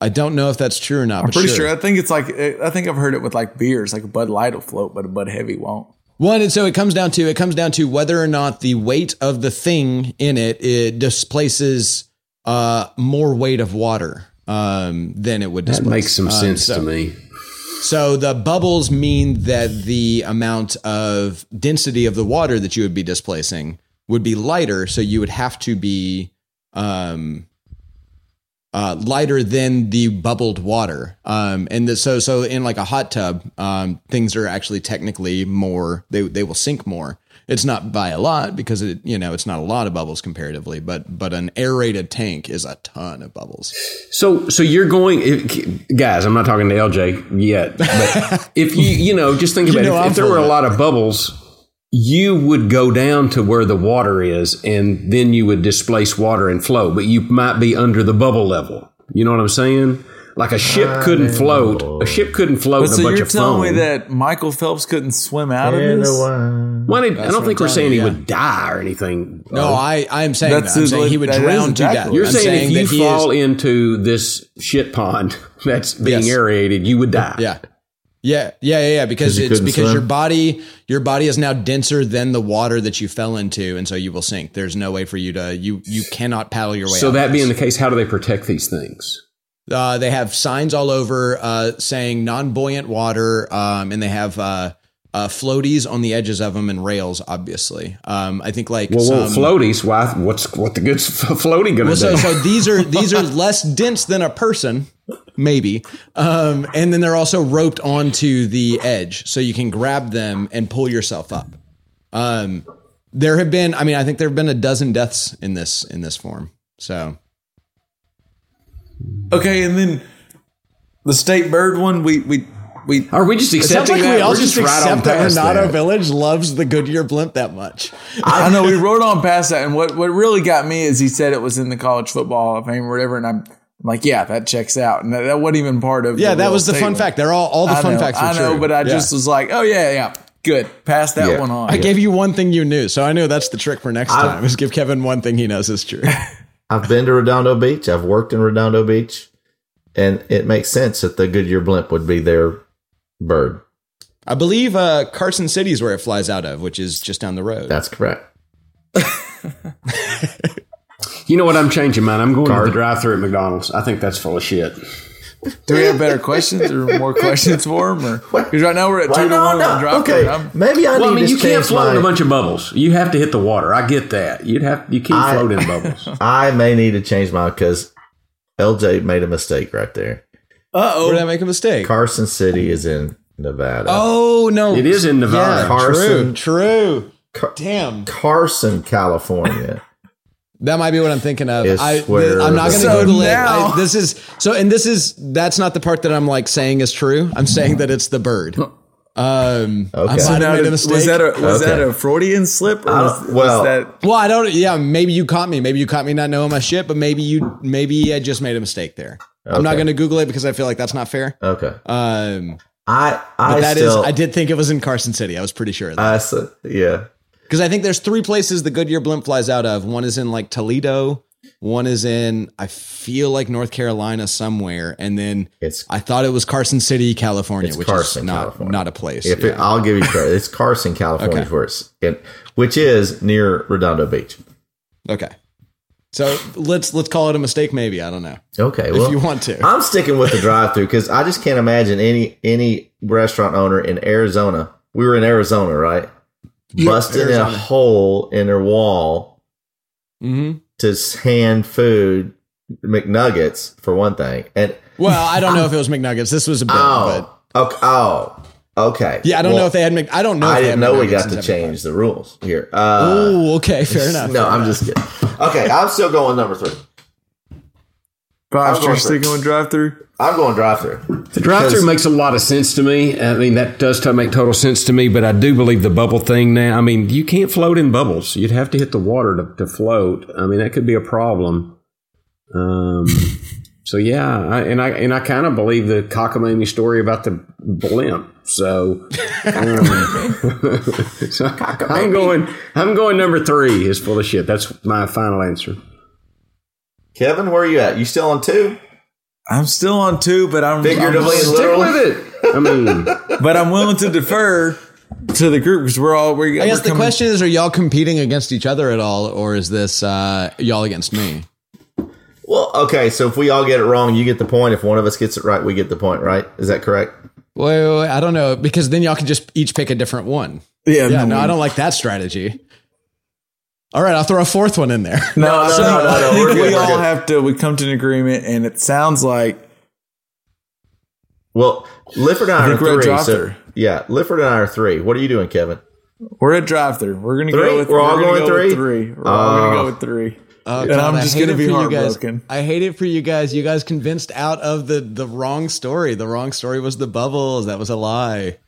I don't know if that's true or not. I'm but pretty sure. sure. I think it's like I think I've heard it with like beers. Like a Bud Light will float, but a Bud Heavy won't. One, and so it comes down to it comes down to whether or not the weight of the thing in it it displaces uh, more weight of water um, than it would that makes some Um, sense so, to me. So the bubbles mean that the amount of density of the water that you would be displacing would be lighter. So you would have to be um, uh, lighter than the bubbled water. Um, and the, so so in like a hot tub, um, things are actually technically more. They they will sink more. It's not by a lot because it you know it's not a lot of bubbles comparatively, but but an aerated tank is a ton of bubbles. So, so you're going, guys. I'm not talking to LJ yet, but <laughs> if you, you know, just think about know it. If, if there were a lot of bubbles, you would go down to where the water is, and then you would displace water and flow. But you might be under the bubble level. You know what I'm saying? Like a ship couldn't float. A ship couldn't float But in a so bunch you're of telling foam. me that Michael Phelps couldn't swim out of this? a. Well, I, I don't think we're telling saying he you, would die or anything. No, I I am saying That's that. I'm his- saying he would drown to exactly death. You're I'm saying, if you that he is- fall into this shit pond <laughs> that's being Yes. aerated, you would die. Yeah. Yeah, yeah, yeah, yeah. Because 'Cause it's because swim? your body, your body is now denser than the water that you fell into, and so you will sink. There's no way for you to you you cannot paddle your way. So out that of being this. the case, how do they protect these things? Uh, they have signs all over uh, saying non-buoyant water, um, and they have uh, uh, floaties on the edges of them and rails. Obviously, um, I think like Well, well some- floaties. Why? What's what the good <laughs> floating going to Well, so, do? so these are these are <laughs> less dense than a person, maybe, um, and then they're also roped onto the edge, so you can grab them and pull yourself up. Um, there have been, I mean, I think there have been a dozen deaths in this in this form. So Okay, and then the state bird one, we we we Are we just accepting that? We're just right on past that. Village loves the Goodyear blimp that much. I <laughs> know we rode on past that, and what what really got me is he said it was in the college football Hall of fame or whatever, and I'm, I'm like, yeah, that checks out, and that, that wasn't even part of. Yeah, that was the fun fact. They're all all the I fun know, facts. Were I know, true. but I Yeah. just was like, oh yeah, yeah, good, pass that Yeah. one on. I gave you one thing you knew, so I knew that's the trick for next I- time. Is give Kevin one thing he knows is true. <laughs> I've been to Redondo Beach. I've worked in Redondo Beach, and it makes sense that the Goodyear blimp would be their bird. I believe uh, Carson City is where it flies out of, which is just down the road. That's correct. <laughs> You know what? I'm changing mine. I'm going to the drive-through at McDonald's. I think that's full of shit. Do we have better questions or more questions for him? Or because right now we're at two Well, to no, one on no. drop. Okay, maybe I Well, I need mean, you can't float my. in a bunch of bubbles. You have to hit the water. I get that. You'd have you can't I- float in bubbles. <laughs> I may need to change mine because LJ made a mistake right there. Uh oh. Did I make a mistake? Carson City is in Nevada. oh no, It is in Nevada. Yeah, Carson- True, true. Car- Damn, Carson, California. That might be what I'm thinking of. Is I, where I'm not going to sun- Google it. now- I, this is so, and this is that's not the part that I'm like saying is true. I'm saying that it's the bird. Um, I Okay. might So Now, made a mistake. was that a was Okay. that a Freudian slip? Or was, don't- was well- that well, I don't. Yeah, maybe you caught me. Maybe you caught me not knowing my shit. But maybe you, maybe I just made a mistake there. I'm not going to Google it because I feel like that's not fair. Okay. Um, I but I that is. still I did think it was in Carson City. I was pretty sure of that. I s- yeah. Because I think there's three places the Goodyear blimp flies out of. One is in like Toledo. One is in I feel like North Carolina somewhere, and then It's I thought it was Carson City, California, which Carson, is not California. not a place. if yeah. it, I'll give you <laughs> credit. It's Carson, California, Okay. it's in, which is near Redondo Beach. okay, so let's let's call it a mistake. Maybe I don't know Okay, well, if you want to. I'm sticking with the drive-through because I just can't imagine any any restaurant owner in Arizona. We were in Arizona, right? Busting a Arizona. hole in her wall hmm to hand food McNuggets for one thing, and Well, I don't know if it was McNuggets. This was a bit, but oh, okay, oh, okay. yeah, I don't Well, know if they had. Mc, I don't know. I if didn't had know we got to change the rules here. Uh, Oh, okay, <laughs> fair enough. no, I'm just kidding. Okay, I'm still going number three. Pops, I'm you're going sticking with drive through. I'm going drive-through. The drive through makes a lot of sense to me. I mean, that does to make total sense to me, but I do believe the bubble thing now. I mean, you can't float in bubbles. You'd have to hit the water to, to float. I mean, that could be a problem. Um, <laughs> so yeah, I, and I and I kind of believe the cockamamie story about the blimp. So, um, <laughs> so I'm going. I'm going number three is full of shit. That's my final answer. Kevin, where are you at? You still on two? I'm still on two, but I'm, Figuratively I'm Stick literally. with it. I mean, but I'm willing to defer to the group because we're all. We're, I guess we're the coming- question is: Are y'all competing against each other at all, or is this uh, y'all against me? Well, okay. So if we all get it wrong, you get the point. If one of us gets it right, we get the point. Right? Is that correct? Wait, wait, wait, I don't know because then y'all can just each pick a different one. Yeah, Yeah, no, we- I don't like that strategy. All right, I'll throw a fourth one in there. No, No, so no, no, no, I think we're good, we we're all good. have to. We come to an agreement, and it sounds like Well, Lifford and I, I are three. So, yeah, Lifford and I are three. What are you doing, Kevin? we're at drive through. We're gonna Three? go with. We're all gonna going go three? three. We're all gonna go uh, with three. Oh, And I'm just hate gonna it be for you guys. heartbroken. I hate it for you guys. You guys convinced out of the the wrong story. The wrong story was the bubbles. That was a lie.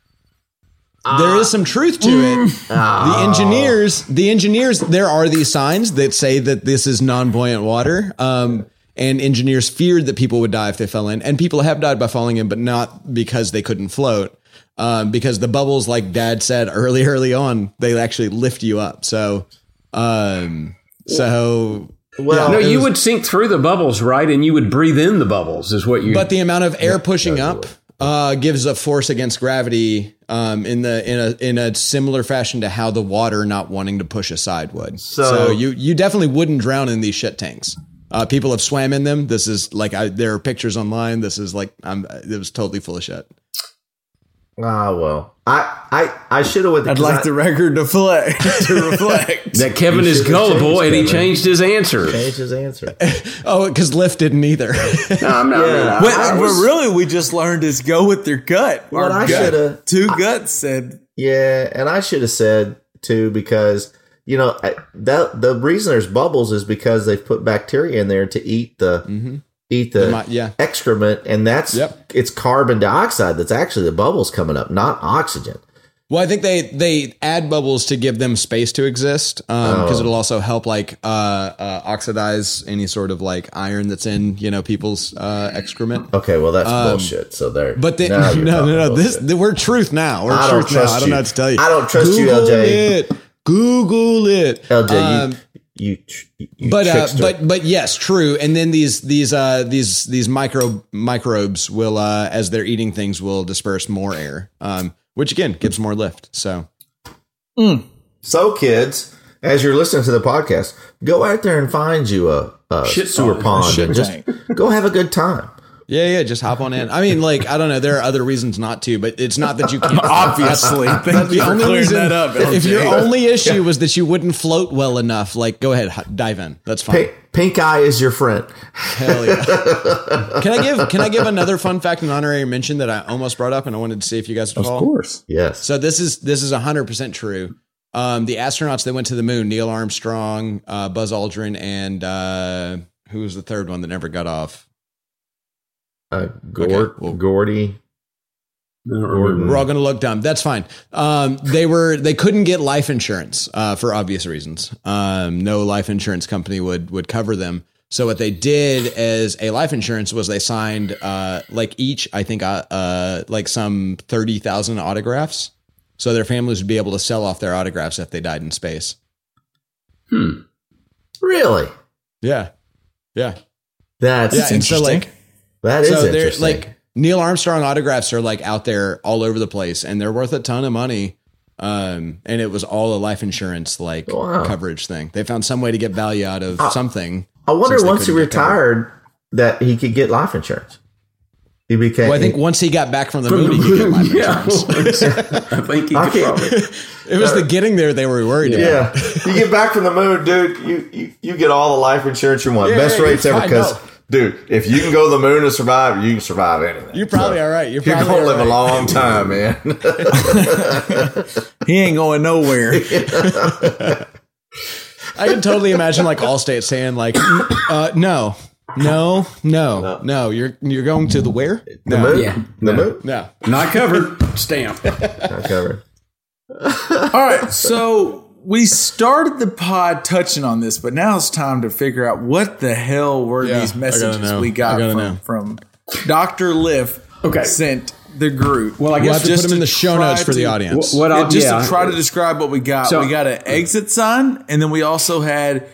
There is some truth to it. The engineers, the engineers, there are these signs that say that this is non-buoyant water. Um, and engineers feared that people would die if they fell in, and people have died by falling in, but not because they couldn't float. Um, because the bubbles, like Dad said early, <laughs> early on, they actually lift you up. So, um, so Well, no, you was- would sink through the bubbles, right? And you would breathe in the bubbles, is what you. But the amount of air pushing up uh, gives a force against gravity um, in the in a in a similar fashion to how the water not wanting to push aside would. So, So- you you definitely wouldn't drown in these shit tanks. Uh, people have swam in them. This is like I, there are pictures online. This is like I'm. It was totally full of shit. Ah, well, I, I, I should have went. I'd like the record to reflect. <laughs> to reflect. <laughs> that Kevin is gullible, changed and he changed his answer. change his answer. Oh, because Lyft didn't either. <laughs> No, I'm not. Yeah. But, I but was- really, we just learned is go with your gut. What Our I shoulda- two guts said Yeah, and I should have said too because you know I- that the reason there's bubbles is because they've put bacteria in there to eat the eat the, The yeah. excrement, and that's Yep. it's carbon dioxide that's actually the bubbles coming up, not oxygen. Well, I think they they add bubbles to give them space to exist because Oh. it'll also help like uh, uh, oxidize any sort of like iron that's in you know people's uh, excrement. Okay, well that's bullshit. So there, Um, But the, Now <laughs> no, no, no, This bullshit. we're truth now. We're I don't truth now. trust I don't know what to tell you. I don't trust you, Google LJ. It. Google it. LJ, Um, you you, you but uh, but but yes, true. And then these these uh these these micro microbes will uh as they're eating things will disperse more air, um, which again gives more lift. So So, kids, as you're listening to the podcast, go out there and find you a, a Shit sewer pond. pond Shit and just go have a good time. Yeah, yeah, just hop on in. I mean, like I don't know, there are other reasons not to, but it's not that you can't. <laughs> obviously. Thank That's you the for only clearing reason. that up. If your only issue was that you wouldn't float well enough, like go ahead, dive in. That's fine. Pink, pink eye is your friend. Hell yeah. <laughs> can I give Can I give another fun fact and honorary mention that I almost brought up and I wanted to see if you guys would of follow? course. Yes. So this is this is hundred percent true. Um, the astronauts that went to the moon, Neil Armstrong, uh, Buzz Aldrin, and uh, who was the third one that never got off? Uh, Gord, Okay, well- Gordy. Gordon. We're all going to look dumb. That's fine. Um, they were they couldn't get life insurance uh, for obvious reasons. Um, no life insurance company would would cover them. So what they did as a life insurance was they signed uh, like each I think uh, uh, like some thirty thousand autographs, so their families would be able to sell off their autographs if they died in space. Hmm. Really? Yeah. Yeah. That's Yeah. And so like that is so they're interesting. like Neil Armstrong autographs are like out there all over the place and they're worth a ton of money. Um, and it was all a life insurance like Wow. coverage thing. They found some way to get value out of something. I wonder once he couldn't covered. retired that he could get life insurance. He became. Well, I think once he got back from the moon, he could get life insurance. <laughs> I think he I could probably. <laughs> It was the getting there they were worried about. Yeah, you get back from the moon, dude. You you, you get all the life insurance you want, Yeah, best yeah, rates ever. Because, no. Dude, if you can go to the moon and survive, you can survive anything. You probably are right. You're You're probably gonna live right. a long time, man. <laughs> <laughs> He ain't going nowhere. <laughs> I can totally imagine like Allstate saying like, uh, no, no, no, no, You're you're going to the where? the No, moon, yeah. the No. moon, no. Not covered. Stamp. not covered. All right, so we started the pod touching on this, but now it's time to figure out what the hell were Yeah, these I gotta messages we got from, from Dr. Liff Okay. sent the group. Well, I guess We'll guess have to put them in the show try notes for the audience. what Yeah, I'll just yeah. to try to describe what we got, So- we got an exit sign, and then we also had.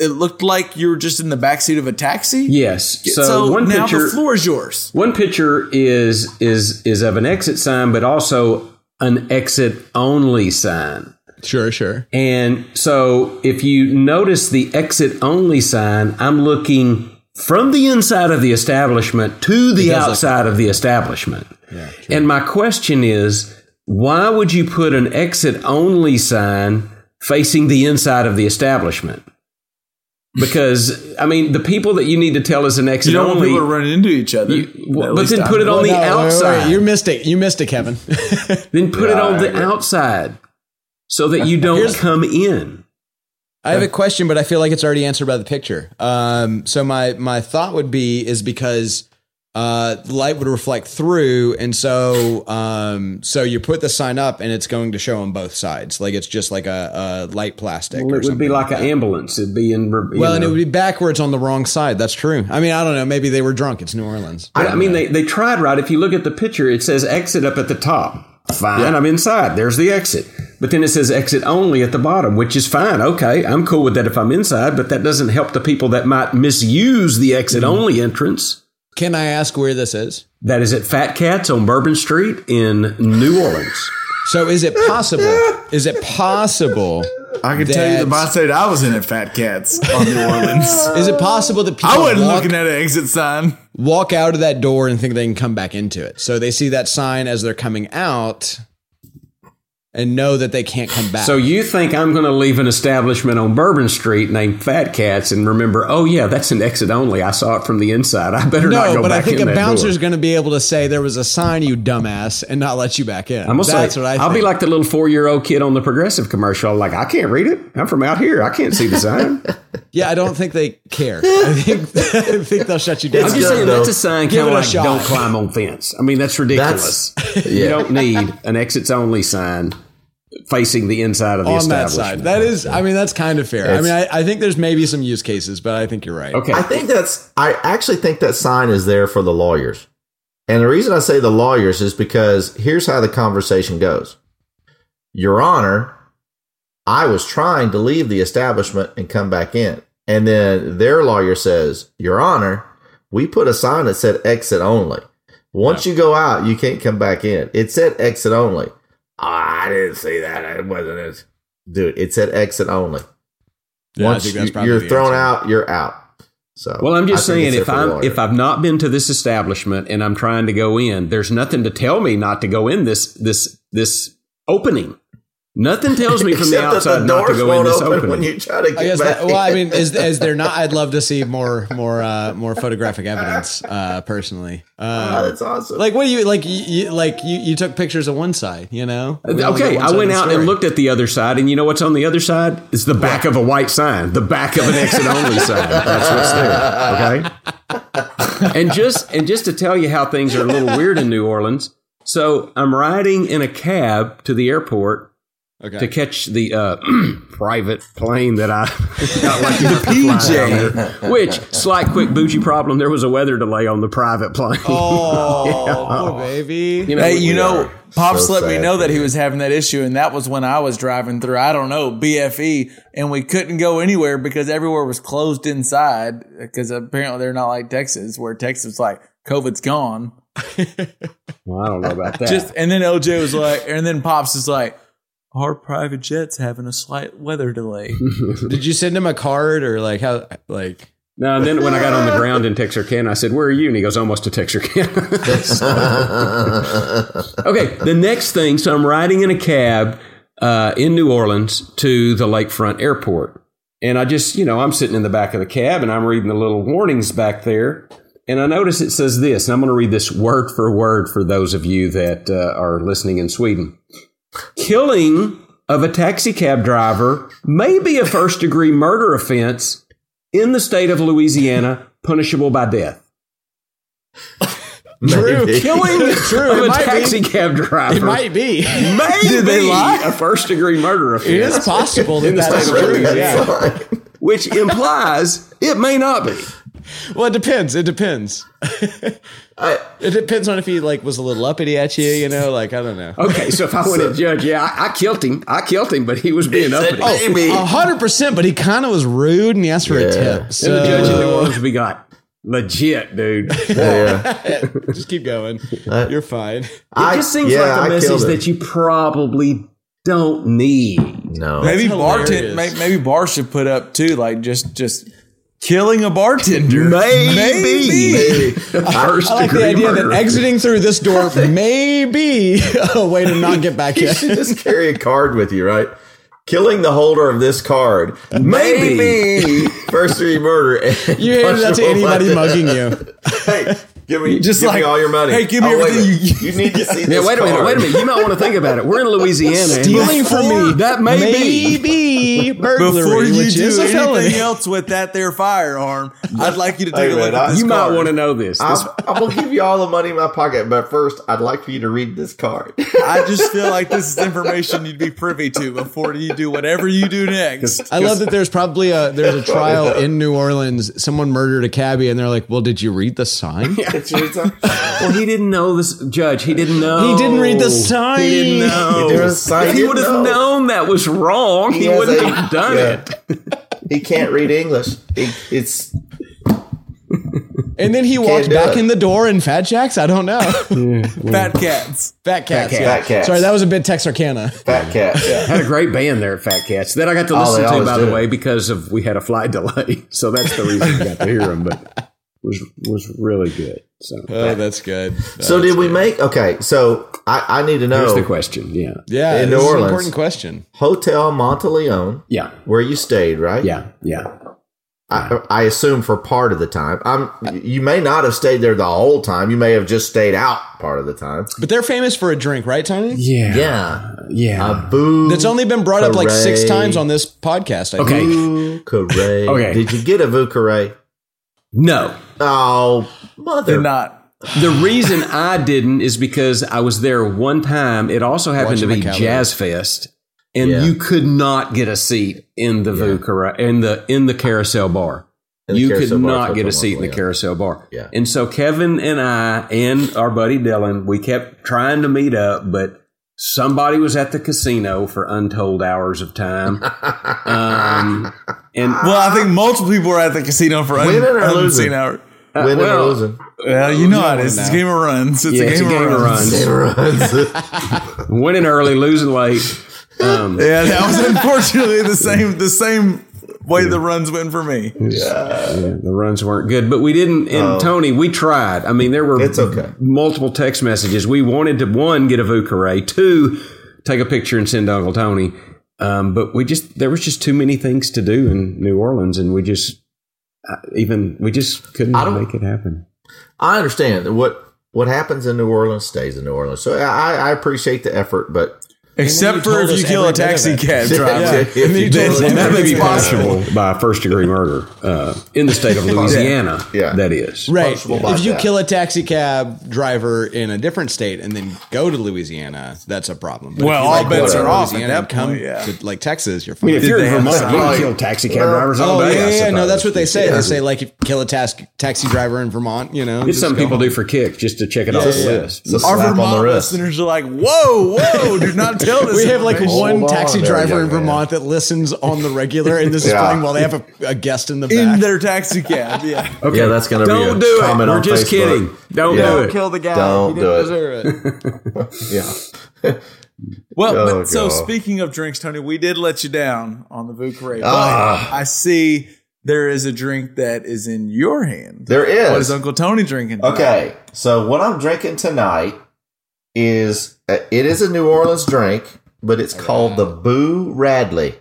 It looked like you were just in the backseat of a taxi. Yes. So, So, one now picture. the floor is yours. One picture is is is of an exit sign, but also an exit only sign. Sure, sure. And so if you notice the exit only sign, I'm looking from the inside of the establishment to the does look outside of the establishment. Yeah, And my question is, why would you put an exit only sign facing the inside of the establishment? Because I mean, the people that you need to tell is an exit You don't want only. people to run into each other. You- well, but least then I put it don't. on the No, wait, wait, wait. outside. You missed it. You missed it, Kevin. <laughs> then put it on I the agree. outside so that you <laughs> don't come in. I have a question, but I feel like it's already answered by the picture. Um, so my my thought would be is because uh, light would reflect through, and so um, so you put the sign up, and it's going to show on both sides, like it's just like a, a light plastic. Well, or it would be something like that. an ambulance. It'd be in. you Well, and it would be backwards on the wrong side. That's true. I mean, I don't know. Maybe they were drunk. It's New Orleans. I, I mean, they, they tried right. If you look at the picture, it says exit up at the top. Fine, I'm inside. There's the exit. But then it says exit only at the bottom, which is fine. Okay, I'm cool with that if I'm inside, but that doesn't help the people that might misuse the exit mm-hmm. only entrance. Can I ask where this is? That is at Fat Cats on Bourbon Street in New Orleans. So is it possible? is it possible? I can tell you the that- mindset I was in at Fat Cats on New Orleans. <laughs> Is it possible that people I wasn't walk, looking at an exit sign. walk out of that door and think they can come back into it? So they see that sign as they're coming out and know that they can't come back. So you think I'm going to leave an establishment on Bourbon Street named Fat Cats and remember, oh yeah, that's an exit only. I saw it from the inside. I better not go back in. no, but I think a that door. bouncer's going to be able to say there was a sign, you dumbass, and not let you back in. I'm gonna That's say, what I think. I'll be like the little four year old kid on the progressive commercial. Like, I can't read it. I'm from out here. I can't see the sign. <laughs> yeah, I don't think they care. I think <laughs> I think they'll shut you down. I'm just saying though. that's a sign Give kind of like shot. don't climb on fence. I mean, that's ridiculous. <laughs> You Yeah. don't need an exits only sign facing the inside of the on that establishment. side. That is, I mean, that's kind of fair. I mean, I, I think there's maybe some use cases, but I think you're right. Okay. I think that's. I actually think that sign is there for the lawyers, and the reason I say the lawyers is because here's how the conversation goes. Your Honor, I was trying to leave the establishment and come back in, and then their lawyer says, "Your Honor, we put a sign that said exit only. Once you go out, you can't come back in. It said exit only. "Ah, I didn't say that. It wasn't it, dude. It said exit only. Yeah, Once you, you're thrown answer. out, you're out. So Well, I'm just I saying if there for the I'm if I've not been to this establishment and I'm trying to go in, there's nothing to tell me not to go in this this this opening. Nothing tells me from the outside the not to go in won't this open opening. when you try to get I guess. back That, well, I mean, is is there not? I'd love to see <laughs> more more uh, more photographic evidence. Uh, personally, Oh, uh, that's awesome. like what do you like? You, you like you, you took pictures of one side, you know? We Okay, I went out and looked at the other side, and you know what's on the other side? It's the back of a white sign, the back of an exit only <laughs> sign. That's what's there. Okay, <laughs> and just and just to tell you how things are a little weird in New Orleans. So I'm riding in a cab to the airport, Okay. to catch the uh, <clears throat> private plane that I <laughs> got lucky to fly down there. Which slight quick bougie problem. There was a weather delay on the private plane. Oh, <laughs> poor baby. You know, Hey, you know, are. Pops so let me know for that he was having that issue, and that was when I was driving through. I don't know BFE, and we couldn't go anywhere because everywhere was closed inside. Because apparently they're not like Texas, where Texas is like COVID's gone. Well, I don't know about <laughs> that. Just and then LJ was like, and then Pops is like, our private jet's having a slight weather delay. <laughs> Did you send him a card or like how like no, and then when I got on the ground in Texarkana, I said, "Where are you?" And he goes, "Almost to Texarkana." <laughs> okay, the next thing. So I'm riding in a cab uh, in New Orleans to the lakefront airport, and I just, you know, I'm sitting in the back of the cab and I'm reading the little warnings back there, and I notice it says this, and I'm going to read this word for word for those of you that uh, are listening in Sweden. Killing of a taxi cab driver may be a first degree murder offense in the state of Louisiana, punishable by death. Maybe. Killing True, of a might be. taxi cab driver it might be. Maybe <laughs> Did they lie? a first degree murder offense. It is possible that In the state of. Louisiana. Yeah. which implies it may not be. Well, it depends. It depends. <laughs> I- it depends on if he like was a little uppity at you. You know, like I don't know. Okay, so if I went to judge, yeah, I, I killed him. I killed him, but he was being uppity. "Oh, A hundred percent, but he kind of was rude and he asked for Yeah. a tip. and So the judge in New Orleans we got legit, dude. <laughs> Yeah. <laughs> just keep going. You're fine. I- just seems yeah, like I a message that you probably don't need. No. maybe hilarious. bartend, maybe, maybe bar should put up too, like just just killing a bartender. Maybe. Maybe. First I like the idea murder. that exiting through this door <laughs> may be <laughs> a way to not get back You in. should just carry a card with you, right? Killing the holder of this card Maybe. maybe first degree murder. You handed that to anybody mugging you. <laughs> Hey, give me Just give like, me all your money. hey, give me Oh, everything you- You need to see Yeah, this wait a minute, wait a minute. You might want to think about it. We're in Louisiana. Stealing from me. That may be. be burglary, Before you do anything felony. else with that there firearm, I'd like you to take Hey, a look man, at this You might want to know this. This- I'm, I'm gonna give you all the money in my pocket, but first, I'd like for you to read this card. I just feel like this is information you'd be privy to before you do whatever you do next. I love that there's probably a there's a trial in New Orleans. Someone murdered a cabbie, and they're like, "Well, did you read the sign?" <laughs> <laughs> well, he didn't know this judge. He didn't know. He didn't read the sign. He didn't know. He didn't sign- if he he would have know. known that was wrong, he, has wouldn't a- have done yeah. it. he can't read English. He, it's And then he walked back it. in the door in Fat Jacks. I don't know. <laughs> Fat cats. Fat cats. Cat. yeah. Fat Cats. Sorry, that was a bit Texarkana. fat Cats. Yeah. <laughs> Had a great band there at Fat Cats that I got to Oh, listen they to, always by do. the way, because of we had a flight delay. So that's the reason I got to hear them. But it was was really good. So Oh, that's good. So did we make? Okay, so I, I need to here's know the question. Yeah, Yeah, in New is an Orleans. important question. Hotel Monteleone, yeah, where you stayed, right? yeah, yeah. I, I assume for part of the time. I'm. You may not have stayed there the whole time. You may have just stayed out part of the time. But they're famous for a drink, right, Tony? Yeah, Yeah. yeah. A boo. That's only been brought up like six times on this podcast. I Okay. think. Boo Carre. <laughs> Okay. Did you get a Vieux Carré? No, Oh, mother. Did not. the reason I didn't is because I was there one time. It also happened Watching to be. Jazz Fest, and Yeah. you could not get a seat in the Vu in the in the carousel bar. The you carousel could not get a seat in the carousel bar. Yeah. And so Kevin and I and our buddy Dylan, we kept trying to meet up, but somebody was at the casino for untold hours of time. <laughs> um, and Well, I think multiple people were at the casino for un- Winning or unseen losing? hour. Winning well, or losing? Well, you know how it is. It's a game of runs. It's, Yeah, a, game of runs. Game of runs. <laughs> winning early, losing late. Um, Yeah, that was unfortunately the same the same way the runs went for me. Yeah, the runs weren't good, but we didn't. And Oh. Tony, we tried. I mean, there were It's okay. multiple text messages. We wanted to one get a Vieux Carré, two take a picture and send to Uncle Tony. Um, but we just there was just too many things to do in New Orleans, and we just uh, even we just couldn't make it happen. I understand what what happens in New Orleans stays in New Orleans. So I, I appreciate the effort, but Except for if you kill a every taxi cab driver. Yeah. If you Then told us that may be possible. punishable by first degree murder uh, in the state of <laughs> Louisiana. Yeah. that is Right. punishable If you death. kill a taxi cab driver in a different state and then go to Louisiana, that's a problem. But if Well, you, all go bets are off at Louisiana that and come point, yeah. to like Texas, you're I fine. mean, if you're in have Vermont, you can like- kill taxi cab drivers all Oh day. yeah, yeah, yeah, no, that's what they say. They say like if you kill a tax- taxi driver in Vermont, you know, It's something people do for kicks, just to check it off the list. Our the Vermont listeners are like, whoa, whoa, do not <laughs> tell this. We have like one on taxi there, driver young in man. Vermont that listens on the regular, and this is Yeah. funny while they have a, a guest in the back. in their taxi cab. Yeah. <laughs> Okay, Yeah, that's gonna be Don't a do it. We're just Facebook. kidding. Don't Yeah. do it. Kill the guy. Don't he do didn't it. deserve it. <laughs> Yeah. <laughs> Well, Oh, but, so speaking of drinks, Tony, we did let you down on the Vieux Carré. But Ah. I see there is a drink that is in your hand. There is. What is Uncle Tony drinking? tonight? Okay, so what I'm drinking tonight is uh, it is a New Orleans drink, but it's called the Boo Radley.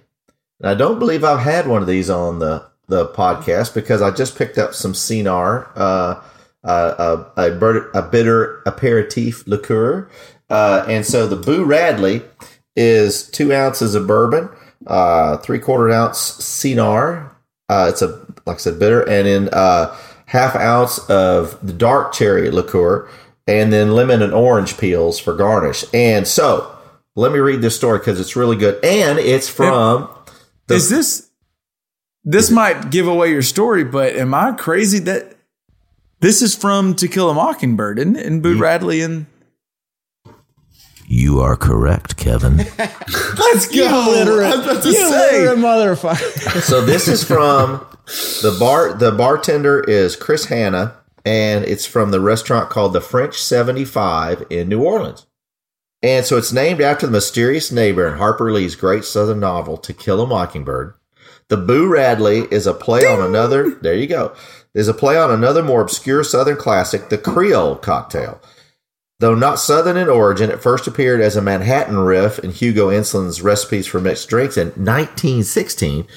And I don't believe I've had one of these on the the podcast because I just picked up some Cynar, uh, uh, a, a, bitter, a bitter aperitif liqueur, uh, and so the Boo Radley is two ounces of bourbon, uh, three quarter ounce Cynar. Uh, it's a like I said bitter, and then uh, half ounce of the dark cherry liqueur, and then lemon and orange peels for garnish. And so let me read this story because it's really good, and it's from. Is this this might give away your story, but am I crazy that this is from To Kill a Mockingbird, isn't it? And Boo Radley and You are correct, Kevin. <laughs> Let's go. You literate, I was about to you say. motherfucker. <laughs> so this is from the bar. The bartender is Chris Hannah, and it's from the restaurant called the French Seventy Five in New Orleans. And so it's named after the mysterious neighbor in Harper Lee's great Southern novel To Kill a Mockingbird. The Boo Radley is a play on another. There you go. Is a play on another more obscure Southern classic, the Creole cocktail. Though not Southern in origin, it first appeared as a Manhattan riff in Hugo Ensslin's Recipes for Mixed Drinks in 1916.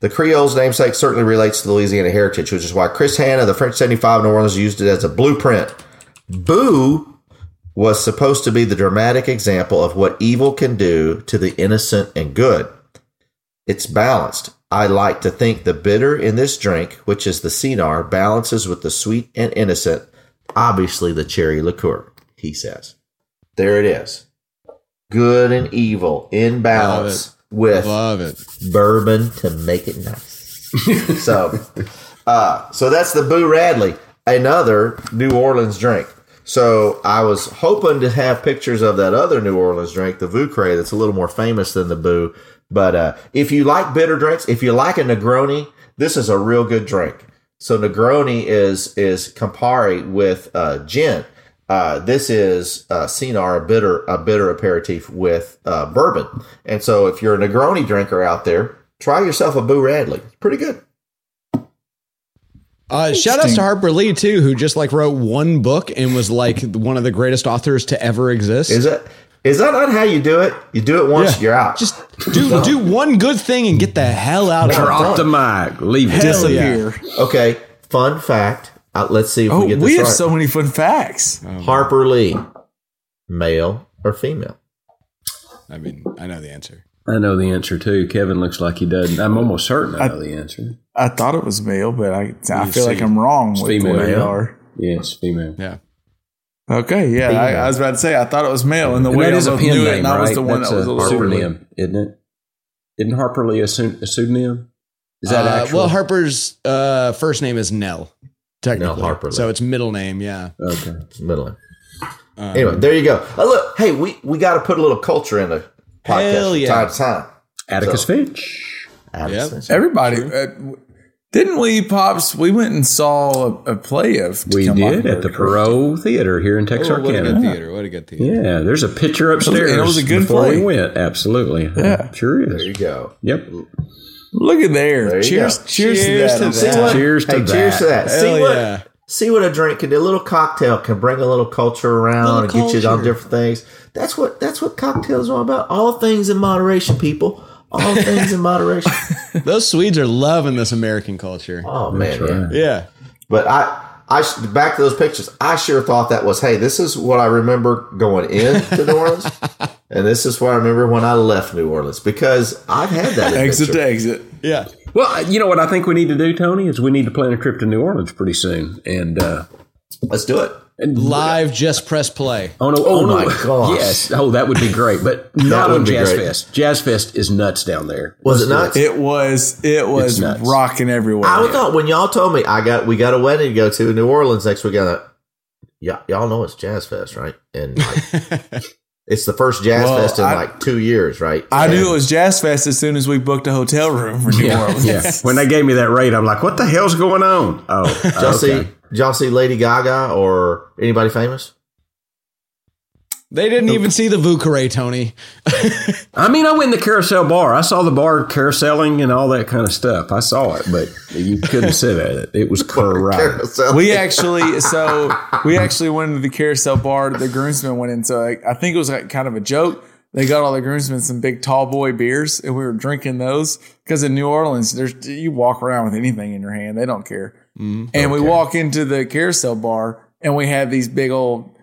The Creole's namesake certainly relates to the Louisiana heritage, which is why Chris Hannah, the French 75 New Orleans, used it as a blueprint. Boo was supposed to be the dramatic example of what evil can do to the innocent and good. It's balanced. I like to think the bitter in this drink, which is the Cynar, balances with the sweet and innocent, obviously the cherry liqueur, he says. There it is. Good and evil in balance with Love it. bourbon to make it nice. <laughs> so, uh, so that's the Boo Radley, another New Orleans drink. So I was hoping to have pictures of that other New Orleans drink, the Vieux Carré, that's a little more famous than the Boo. But uh, if you like bitter drinks, if you like a Negroni, this is a real good drink. So Negroni is is Campari with uh, gin. Uh, this is uh, Cynar, a bitter a bitter aperitif with uh, bourbon. And so if you're a Negroni drinker out there, try yourself a Boo Radley. It's pretty good. Uh, shout outs to Harper Lee too, who just like wrote one book and was like one of the greatest authors to ever exist. Is that is that not how you do it? You do it once, Yeah. you're out. Just do do one good thing and get the hell out of Drop here. the mic. Leave it. Hell yeah. Disappear. okay. Fun fact. Uh, let's see if Oh, we get this we have right. so many fun facts. Harper Lee, male or female? I mean, I know the answer. I know the answer too. Kevin looks like he doesn't. I'm almost certain I know the answer. I thought it was male, but I I feel like. I'm wrong It's with female. what they Yeah. are. Yes, female. Yeah. Okay, yeah, I, I was about to say I thought it was male, and the And way that I is a pen knew it, name, and I was right? the one That's that was a a little pseudonym, isn't it? Isn't Harper Lee a, pseu- a pseudonym? Is that Uh, actual? well, Harper's uh, first name is Nell. Technically, Harper Lee. so it's middle name. Yeah. okay. Middle name. Um, Anyway, there you go. Oh, look, hey, we, we got to put a little culture in the podcast Hell from yeah. time to time. Atticus So- Finch. Alex Yep. Finch. Everybody, uh, didn't we, pops? We went and saw a, a play of To We Kill did at the correct? Perot Theater here in Oh, what a Texarkana. good theater! What a good theater! Yeah, there's a picture upstairs. And it was a good before play. we went. Absolutely. Yeah. Sure There you go. Yep. Look at there. There cheers, cheers, Cheers to that. to that. what- Cheers to hey, cheers that. to that. Hell see what yeah. see what a drink can do. A little cocktail can bring a little culture around Little and get you on different things. That's what that's what cocktails are all about. All things in moderation, people. All things in moderation. <laughs> Those Swedes are loving this American culture. Oh man, yeah. Yeah. But I I sh- back to those pictures. I sure thought that was, hey, this is what I remember going into New Orleans, <laughs> and this is what I remember when I left New Orleans because I've had that <laughs> exit adventure. to exit. Yeah. Well, you know what I think we need to do, Tony, is we need to plan a trip to New Orleans pretty soon. And uh, Let's do it. Live, just press play. oh no, oh, oh no. my gosh. yes, oh that would be great, but not on Jazz great. Fest. Jazz Fest is nuts down there. Was Let's it do nuts? It was it was nuts. rocking everywhere. I thought when y'all told me I got we got a wedding to go to in New Orleans next week. I thought, yeah, y'all know it's Jazz Fest, right? And like, <laughs> it's the first Jazz Well, Fest in I- like two years, right? I And- knew it was Jazz Fest as soon as we booked a hotel room for New Yeah, Orleans. yeah. When they gave me that rate, I'm like, what the hell's going on? Oh, Did y'all see? okay. Did y'all see Lady Gaga or anybody famous? They didn't even see the Vieux Carré, Tony. <laughs> I mean, I went in the carousel bar. I saw the bar carouseling and all that kind of stuff. I saw it, but you couldn't sit at it. It was <laughs> correct. Carousel. We actually, so we actually went into the carousel bar. that The groomsmen went in. So like, I think it was like kind of a joke. They got all the groomsmen some big tall boy beers, and we were drinking those because in New Orleans, there's you walk around with anything in your hand, they don't care. Mm-hmm. And we walk into the carousel bar, and we have these big old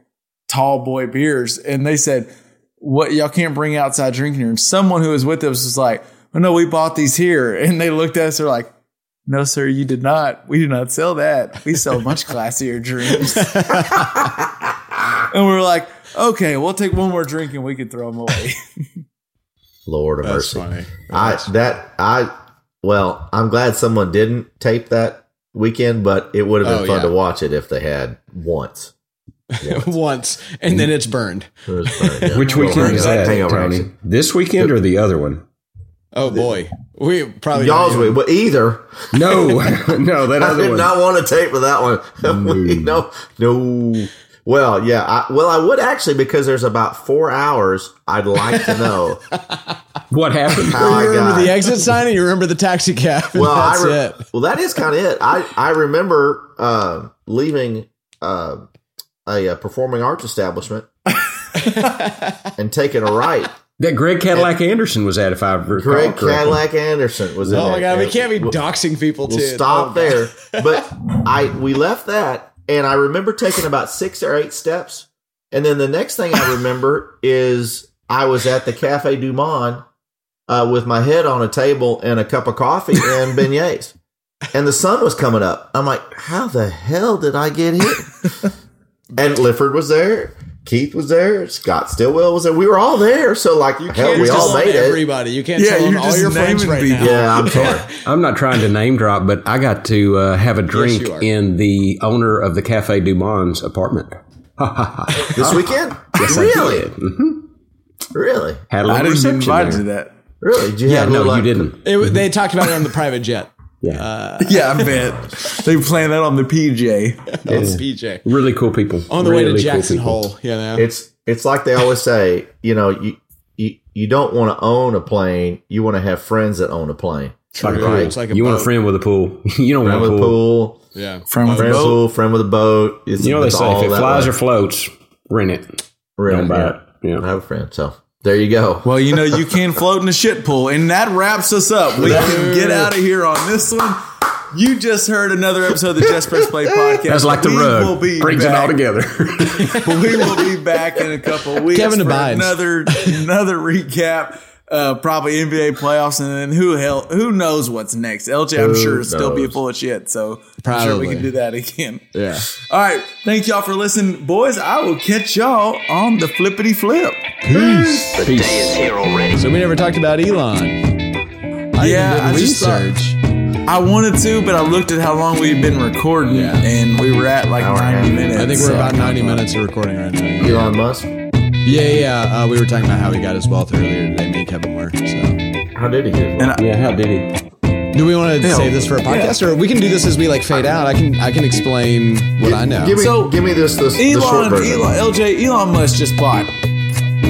tall boy beers, and they said, "What y'all can't bring outside drinking here." And someone who was with us was like, "Oh no, we bought these here," <laughs> and they looked at us, they're like. No, sir, you did not. We do not sell that. We sell much <laughs> classier drinks. and we were like, okay, we'll take one more drink and we can throw them away. <laughs> Lord of That's mercy. funny. I that I well, I'm glad someone didn't tape that weekend, but it would have been Oh, fun yeah. to watch it if they had <laughs> once. Once, and then it's burned. It was fun, yeah. Which Little weekend is hangover- that, Tony? This weekend or the other one? Oh boy, we probably Y'all's don't way, but either. No, <laughs> no, that I did one. not want to tape for that one. <laughs> no, no. Well, yeah. I, well, I would actually because there's about four hours. I'd like to know What happened? how I You remember got. the exit sign, and you remember the taxi cab. well, that's I re- it. well, that is kind of it. I I remember uh, leaving uh, a, uh performing arts establishment <laughs> and taking a right. That Greg Cadillac Anderson was at, if I recall Greg correctly. Cadillac Anderson was in Oh my god, we can't be we'll- doxing people We'll too. stop Oh, there. <laughs> But I we left that, and I remember taking about six or eight steps, and then the next thing I remember is I was at the Cafe Du Monde uh, with my head on a table and a cup of coffee and <laughs> beignets, and the sun was coming up. I'm like, how the hell did I get here? <laughs> and Lifford was there. Keith was there. Scott Stillwell was there. We were all there. So like, hell, Can't we just all own made it. everybody. You can't Yeah, tell you're all just your friends right people. now. Yeah, I'm sorry. <laughs> I'm not trying to name drop, but I got to uh, have a drink you are. in the owner of the Cafe Du Monde's apartment. This weekend? Yes, I really? did. Mhm. Really? Had a I little didn't get reception invited there. to that. Really? Did you Yeah, have no, little, you didn't. It, they talked about it on the private jet. Yeah, uh, <laughs> Yeah, I bet. they planned that on the PJ. It's PJ really cool people. on the way to Jackson people. Hole. You know, It's it's like they always say, you know, you you, you don't want to own a plane, you want to have friends that own a plane. It's like Right. It's like a you want a friend with a pool. <laughs> you don't Friend want a a pool. pool, yeah. Friend with a friend with a boat. pool, friend with a boat. It's, You know they it's say if it that flies way. or floats, rent it. Really, Don't buy yeah. it. Yeah. I have a friend, so there you go. Well, you know, you can float in a shit pool. And that wraps us up. We can get out of here on this one. You just heard another episode of the Just Press Play podcast. That's like the we rug. Will be Brings it all back. together. <laughs> we will be back in a couple weeks Kevin for abides. another another recap. Uh, probably NBA playoffs, and then who hell who knows what's next? LJ, I'm Who sure is still be knows? full of shit. So I'm sure we can do that again. Yeah. All right, thank y'all for listening, boys. I will catch y'all on the flippity flip. Peace. The day is here already. So we never talked about Elon. I Yeah, I did just thought- research. I wanted to, but I looked at how long we've been recording, Yeah. and we were at like Hour and a 90 minutes. I think we're so- about 90 minutes of recording right now. Elon Musk, Yeah, yeah. Uh, we were talking about how he got his wealth earlier today, me and Kevin were. So, how did he get it? And I, yeah, how did he? do we want to Hell, save this for a podcast, or we can do this as we like fade out? I can I can explain what I know. Give me, So, give me this, this the short Elon, version. Elon, LJ, Elon Musk just bought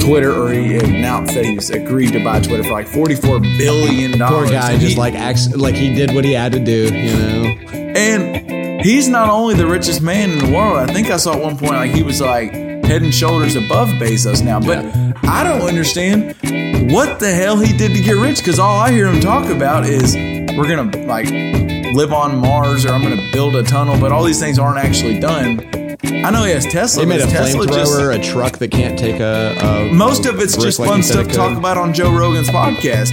Twitter, or he announced that he's agreed to buy Twitter for like forty-four billion dollars. Poor guy, just like acts like he did what he had to do. You know. and he's not only the richest man in the world. I think I saw at one point like he was like head and shoulders above Bezos now. But I don't understand what the hell he did to get rich because all I hear him talk about is we're gonna like live on Mars or I'm going to build a tunnel, but all these things aren't actually done. I know he has Tesla. They made a Tesla just- flamethrower, a truck that can't take a. a most a of it's just like fun stuff to talk about on Joe Rogan's podcast.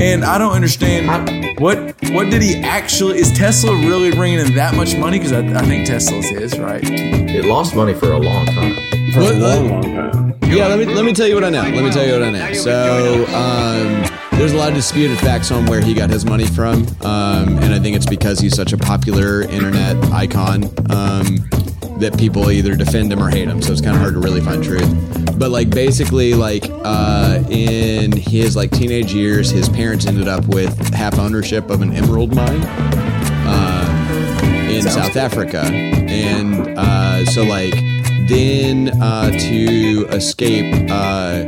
And I don't understand what what did he actually is Tesla really bringing in that much money? Because I, I think Tesla's his right. It lost money for a long time. For What- a long, long time. Yeah, let me let me tell you what I know. Let me tell you what I know. So, um, there's a lot of disputed facts on where he got his money from, um, and I think it's because he's such a popular internet icon um, that people either defend him or hate him. So it's kind of hard to really find truth. But like basically, like uh, in his like teenage years, his parents ended up with half ownership of an emerald mine um, in South Africa, and uh, so like then uh, to escape uh,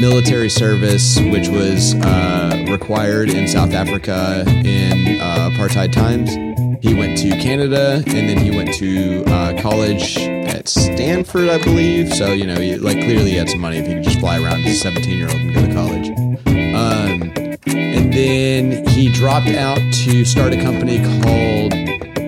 military service, which was uh, required in South Africa in uh, apartheid times. He went to Canada, and then he went to uh, college at Stanford, I believe. So you know, he, like clearly he had some money if he could just fly around as a seventeen-year-old and go to college. Um, and then he dropped out to start a company called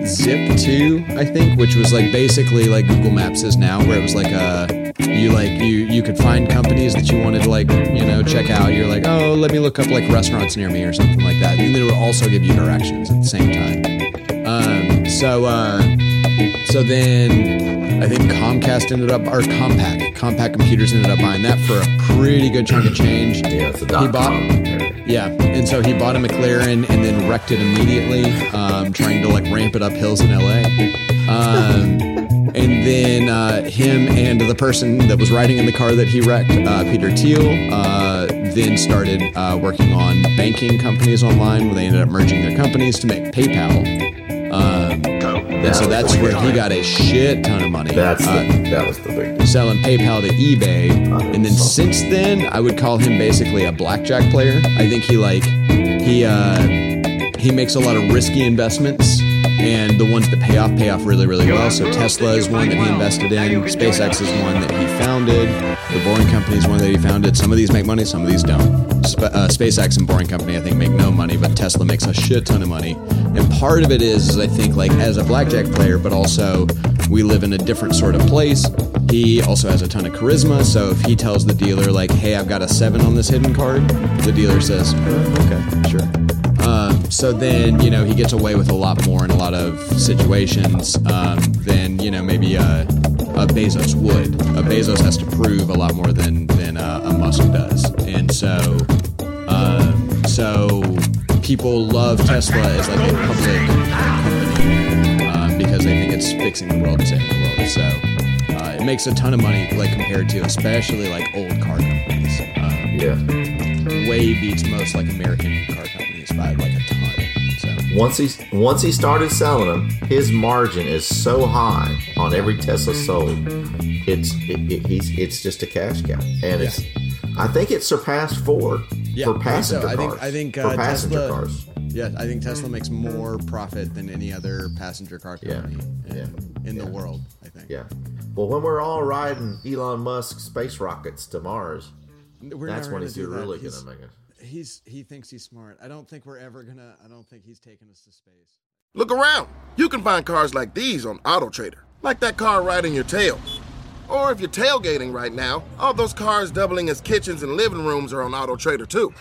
Zip2, I think, which was like basically like Google Maps is now, where it was like a you like you you could find companies that you wanted to like you know check out. You're like, oh, let me look up like restaurants near me or something like that, and then it would also give you directions at the same time. Um, so uh, so then I think Comcast ended up or Compaq Compaq Computers ended up buying that for a pretty good chunk of change. Yeah, it's a He bought- com. Yeah, and so he bought a McLaren and then wrecked it immediately, um, trying to like ramp it up hills in LA. Um, and then uh, him and the person that was riding in the car that he wrecked, uh, Peter Thiel, uh, then started uh, working on banking companies online, where they ended up merging their companies to make PayPal. And so that's where he got a shit ton of money. That's Uh, the, that was the big deal. selling PayPal to eBay, and then since then, I would call him basically a blackjack player. I think he like he uh, he makes a lot of risky investments, and the ones that pay off pay off really really well. So Tesla is one that he invested in. SpaceX is one that he founded. The Boring Company is one that he founded. Some of these make money, some of these don't. Sp- uh, SpaceX and Boring Company, I think, make no money, but Tesla makes a shit ton of money. And part of it is, is I think, like as a blackjack player, but also we live in a different sort of place. He also has a ton of charisma, so if he tells the dealer, like, hey, I've got a seven on this hidden card, the dealer says, "Uh, okay, sure. So then, you know, he gets away with a lot more in a lot of situations um, than, you know, maybe a, a Bezos would. A Bezos has to prove a lot more than, than a, a Musk does. And so, um, so people love Tesla as like a public company um, because they think it's fixing the world and saving the world. So uh, it makes a ton of money, like compared to especially like old car companies. Um, Yeah. way beats most like American car companies by like a ton. So Once he once he started selling them, his margin is so high on every Tesla sold. It's it, it, he's it's just a cash cow, and it's I think it surpassed Ford yeah, for I think passenger so. I think cars. I think for uh, passenger Tesla. cars. Yeah, I think Tesla makes more profit than any other passenger car company in, yeah, in the world. I think. Yeah. Well, when we're all riding Elon Musk space rockets to Mars, We're that's when he's really gonna make it. He's he thinks he's smart. I don't think we're ever gonna. I don't think he's taking us to space. Look around. You can find cars like these on AutoTrader, like that car right in your tail. Or if you're tailgating right now, all those cars doubling as kitchens and living rooms are on AutoTrader too.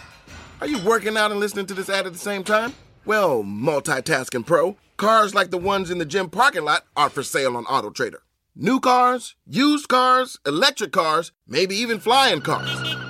Are you working out and listening to this ad at the same time? Well, multitasking pro, cars like the ones in the gym parking lot are for sale on AutoTrader. New cars, used cars, electric cars, maybe even flying cars.